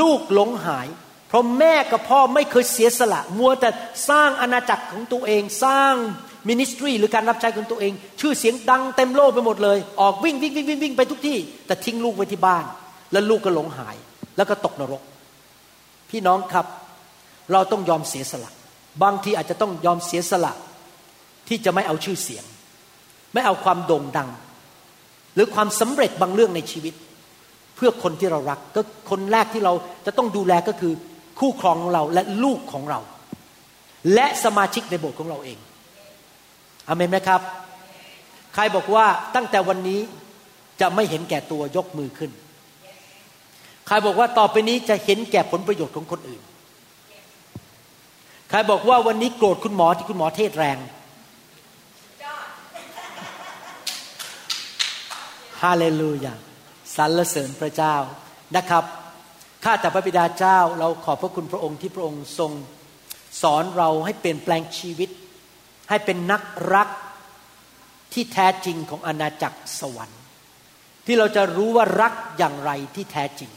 ลูกหลงหาย เพราะแม่กับพ่อไม่เคยเสียสละ มัวแต่สร้างอาณาจักรของตัวเอง สร้างมินิสทรีหรือการรับใช้ของตัวเอง ชื่อเสียงดังเต็มโลกไปหมดเลย ออกวิ่งวิ่งวิ่งวิ่งวิ่งไปทุกที่ แต่ทิ้งลูกไว้ที่บ้าน แล้วลูกก็หลงหาย แล้วก็ตกนรก พี่น้องครับ เราต้องยอมเสียสละ บางทีอาจจะต้องยอมเสียสละ ที่จะไม่เอาชื่อเสียง ไม่เอาความโด่งดัง หรือความสำเร็จบางเรื่องในชีวิต เพื่อคนที่เรารักก็คนแรกที่เราจะต้องดูแลก็คือคู่ครองของเราและลูกของเรา และสมาชิกในโบสถ์ของเราเองอเมนไหมครับ ใครบอกว่าตั้งแต่วันนี้จะไม่เห็นแก่ตัวยกมือขึ้น ใครบอกว่าต่อไปนี้จะเห็นแก่ผลประโยชน์ของคนอื่น ใครบอกว่าวันนี้โกรธคุณหมอที่คุณหมอเทศแรงฮาเลลูยา สรรเสริญพระเจ้านะครับข้าแต่พระบิดาเจ้า เราขอบพระคุณพระองค์ที่พระองค์ทรง สอนเราให้เปลี่ยนแปลงชีวิต ให้เป็นนักรักที่แท้จริงของอาณาจักรสวรรค์ ที่เราจะรู้ว่ารักอย่างไรที่แท้จริง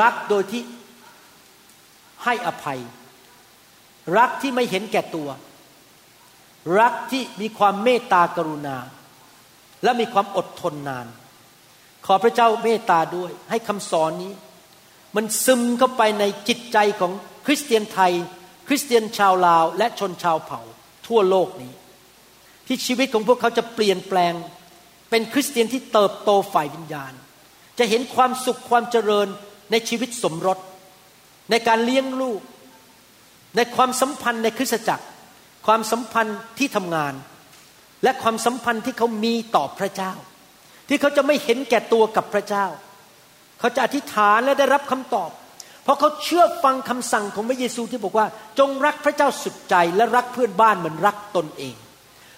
รักโดยที่ให้อภัย รักที่ไม่เห็นแก่ตัว รักที่มีความเมตตากรุณา และมีความอดทนนาน ขอพระเจ้าเมตตาด้วย ให้คำสอนนี้ มันซึมเข้าไปในจิตใจของคริสเตียนไทย คริสเตียนชาวลาว และชนชาวเผ่า ทั่วโลกนี้ ที่ชีวิตของพวกเขาจะเปลี่ยนแปลง เป็นคริสเตียนที่เติบโตฝ่ายวิญญาณ จะเห็นความสุขความเจริญในชีวิตสมรส ในการเลี้ยงลูก ในความสัมพันธ์ในคริสตจักร ความสัมพันธ์ที่ทำงาน และความสัมพันธ์ที่เขามีต่อพระเจ้า ที่เขาจะไม่เห็นแก่ตัวกับพระเจ้า เขาจะอธิษฐานและได้รับคำตอบ เพราะเขาเชื่อฟังคำสั่งของพระเยซูที่บอกว่า จงรักพระเจ้าสุดใจและรักเพื่อนบ้านเหมือนรักตนเอง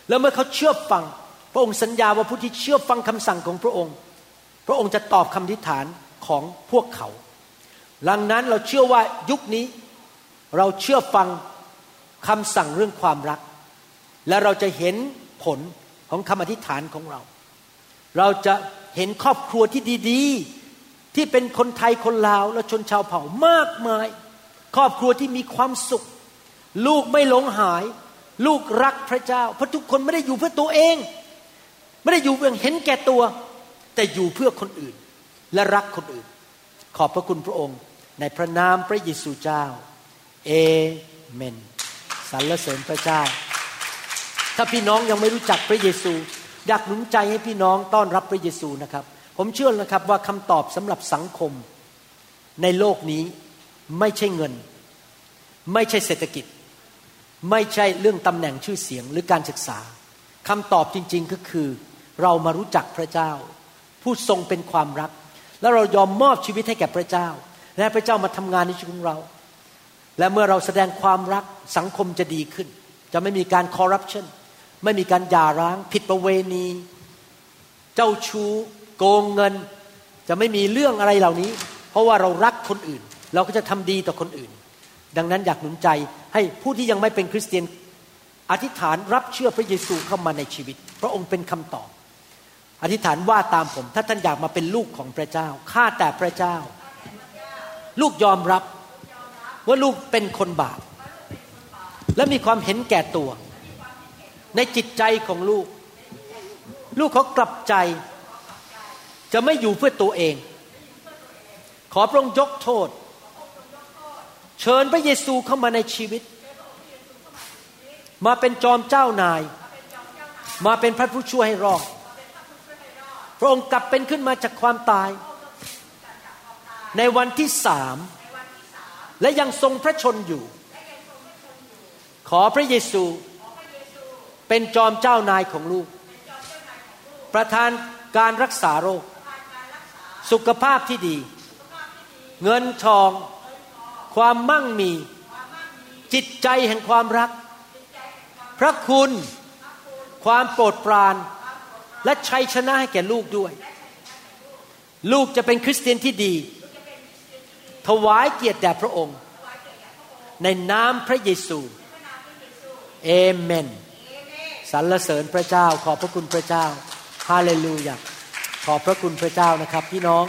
แล้วเมื่อเขาเชื่อฟัง พระองค์สัญญาว่าผู้ที่เชื่อฟังคำสั่งของพระองค์ พระองค์จะตอบคำอธิษฐานของพวกเขาดังนั้นเราเชื่อว่ายุคนี้เราเชื่อฟังคำสั่งเรื่องความรัก และเราจะเห็นผลของคำอธิษฐานของเรา เราจะเห็นครอบครัวที่ดีๆ ที่เป็นคนไทยคนลาวและชนชาวเผ่ามากมาย ครอบครัวที่มีความสุข ลูกไม่หลงหาย ลูกรักพระเจ้า เพราะทุกคนไม่ได้อยู่เพื่อตัวเอง ไม่ได้อยู่เพื่อเห็นแก่ตัว แต่อยู่เพื่อคนอื่น และรักคนอื่น ขอบพระคุณพระองค์ ในพระนามพระเยซูเจ้า เอเมนสรรเสริญพระเจ้า ถ้าพี่น้องยังไม่รู้จักพระเยซู อยากหนุนใจให้พี่น้องต้อนรับพระเยซูนะครับ ผมเชื่อนะครับว่าคำตอบสำหรับสังคมในโลกนี้ไม่ใช่เงิน ไม่ใช่เศรษฐกิจ ไม่ใช่เรื่องตำแหน่งชื่อเสียงหรือการศึกษาคำตอบจริงๆก็คือ เรามารู้จักพระเจ้า ผู้ทรงเป็นความรัก แล้วเรายอมมอบชีวิตให้แก่พระเจ้า และพระเจ้ามาทำงานในชีวิตของเรา และเมื่อเราแสดงความรักสังคมจะดีขึ้น จะไม่มีการคอร์รัปชัน ไม่มีการหย่าร้าง ผิดประเวณี เจ้าชู้โกงเงิน จะไม่มีเรื่องอะไรเหล่านี้ เพราะว่าเรารักคนอื่น เราก็จะทำดีต่อคนอื่น ดังนั้นอยากหนุนใจให้ผู้ที่ยังไม่เป็นคริสเตียนอธิษฐานรับเชื่อพระเยซูเข้ามาในชีวิต พระองค์เป็นคำตอบ อธิษฐานว่าตามผม ถ้าท่านอยากมาเป็นลูกของพระเจ้าข้าแต่พระเจ้า ลูกยอมรับว่าลูกเป็นคนบาปและมีความเห็นแก่ตัว ในจิตใจของลูก ลูกเขากลับใจ จะไม่อยู่เพื่อตัวเอง ขอพระองค์ยกโทษ เชิญพระเยซูเข้ามาในชีวิต มาเป็นจอมเจ้านาย มาเป็นพระผู้ช่วยให้รอดพระองค์กลับเป็นขึ้นมาจากความตาย ในวันที่สามและยังทรงพระชนอยู่ ขอพระเยซู เป็นจอมเจ้านายของลูก ประทานการรักษาโรค สุขภาพที่ดี เงินทอง ความมั่งมี จิตใจแห่งความรัก พระคุณ ความโปรดปราน และชัยชนะให้แก่ลูกด้วย ลูกจะเป็นคริสเตียนที่ดี ถวายเกียรติแด่พระองค์ ในนามพระเยซู เอเมน สรรเสริญพระเจ้า ขอบพระคุณพระเจ้าฮาเลลูยาขอบพระคุณพระเจ้านะครับ พี่น้อง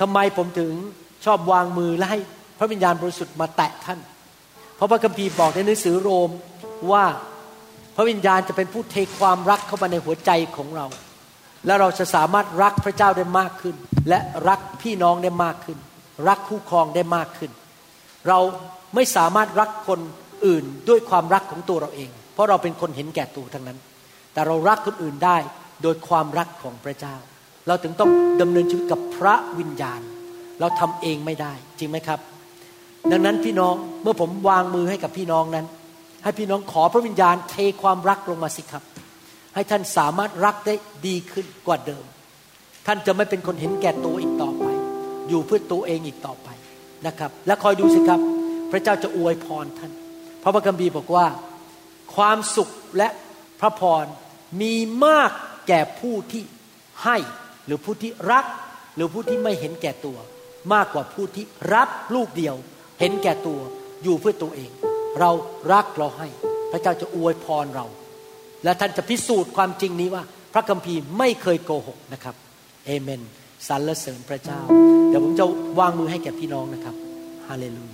ทำไมผมถึงชอบวางมือและให้พระวิญญาณบริสุทธิ์มาแตะท่าน เพราะพระคัมภีร์บอกในหนังสือโรมว่าพระวิญญาณจะเป็นผู้เทความรักเข้ามาในหัวใจของเรา และเราจะสามารถรักพระเจ้าได้มากขึ้น และรักพี่น้องได้มากขึ้น รักคู่ครองได้มากขึ้น เราไม่สามารถรักคนอื่นด้วยความรักของตัวเราเอง เพราะเราเป็นคนเห็นแก่ตัวทั้งนั้น แต่เรารักคนอื่นได้โดยความรักของพระเจ้า เราถึงต้องดำเนินชีวิตกับพระวิญญาณ เราทำเองไม่ได้จริงไหมครับ ดังนั้นพี่น้องเมื่อผมวางมือให้กับพี่น้องนั้น ให้พี่น้องขอพระวิญญาณเทความรักลงมาสิครับ ให้ท่านสามารถรักได้ดีขึ้นกว่าเดิม ท่านจะไม่เป็นคนเห็นแก่ตัวอีกต่อไป อยู่เพื่อตัวเองอีกต่อไปนะครับ และคอยดูสิครับ พระเจ้าจะอวยพรท่าน พระบัคัมภีร์บอกว่า ความสุขและพระพรมีมากแก่ผู้ที่ให้ หรือผู้ที่รัก หรือผู้ที่ไม่เห็นแก่ตัว มากกว่าผู้ที่รับลูกเดียว เห็นแก่ตัวอยู่เพื่อตัวเอง เรารักเราให้ พระเจ้าจะอวยพรเรา และท่านจะพิสูจน์ความจริงนี้ว่า พระคัมภีร์ไม่เคยโกหกนะครับเอเมนสรรเสริญพระเจ้า เดี๋ยวผมจะวางมือให้แก่พี่น้องนะครับฮาเลลูยา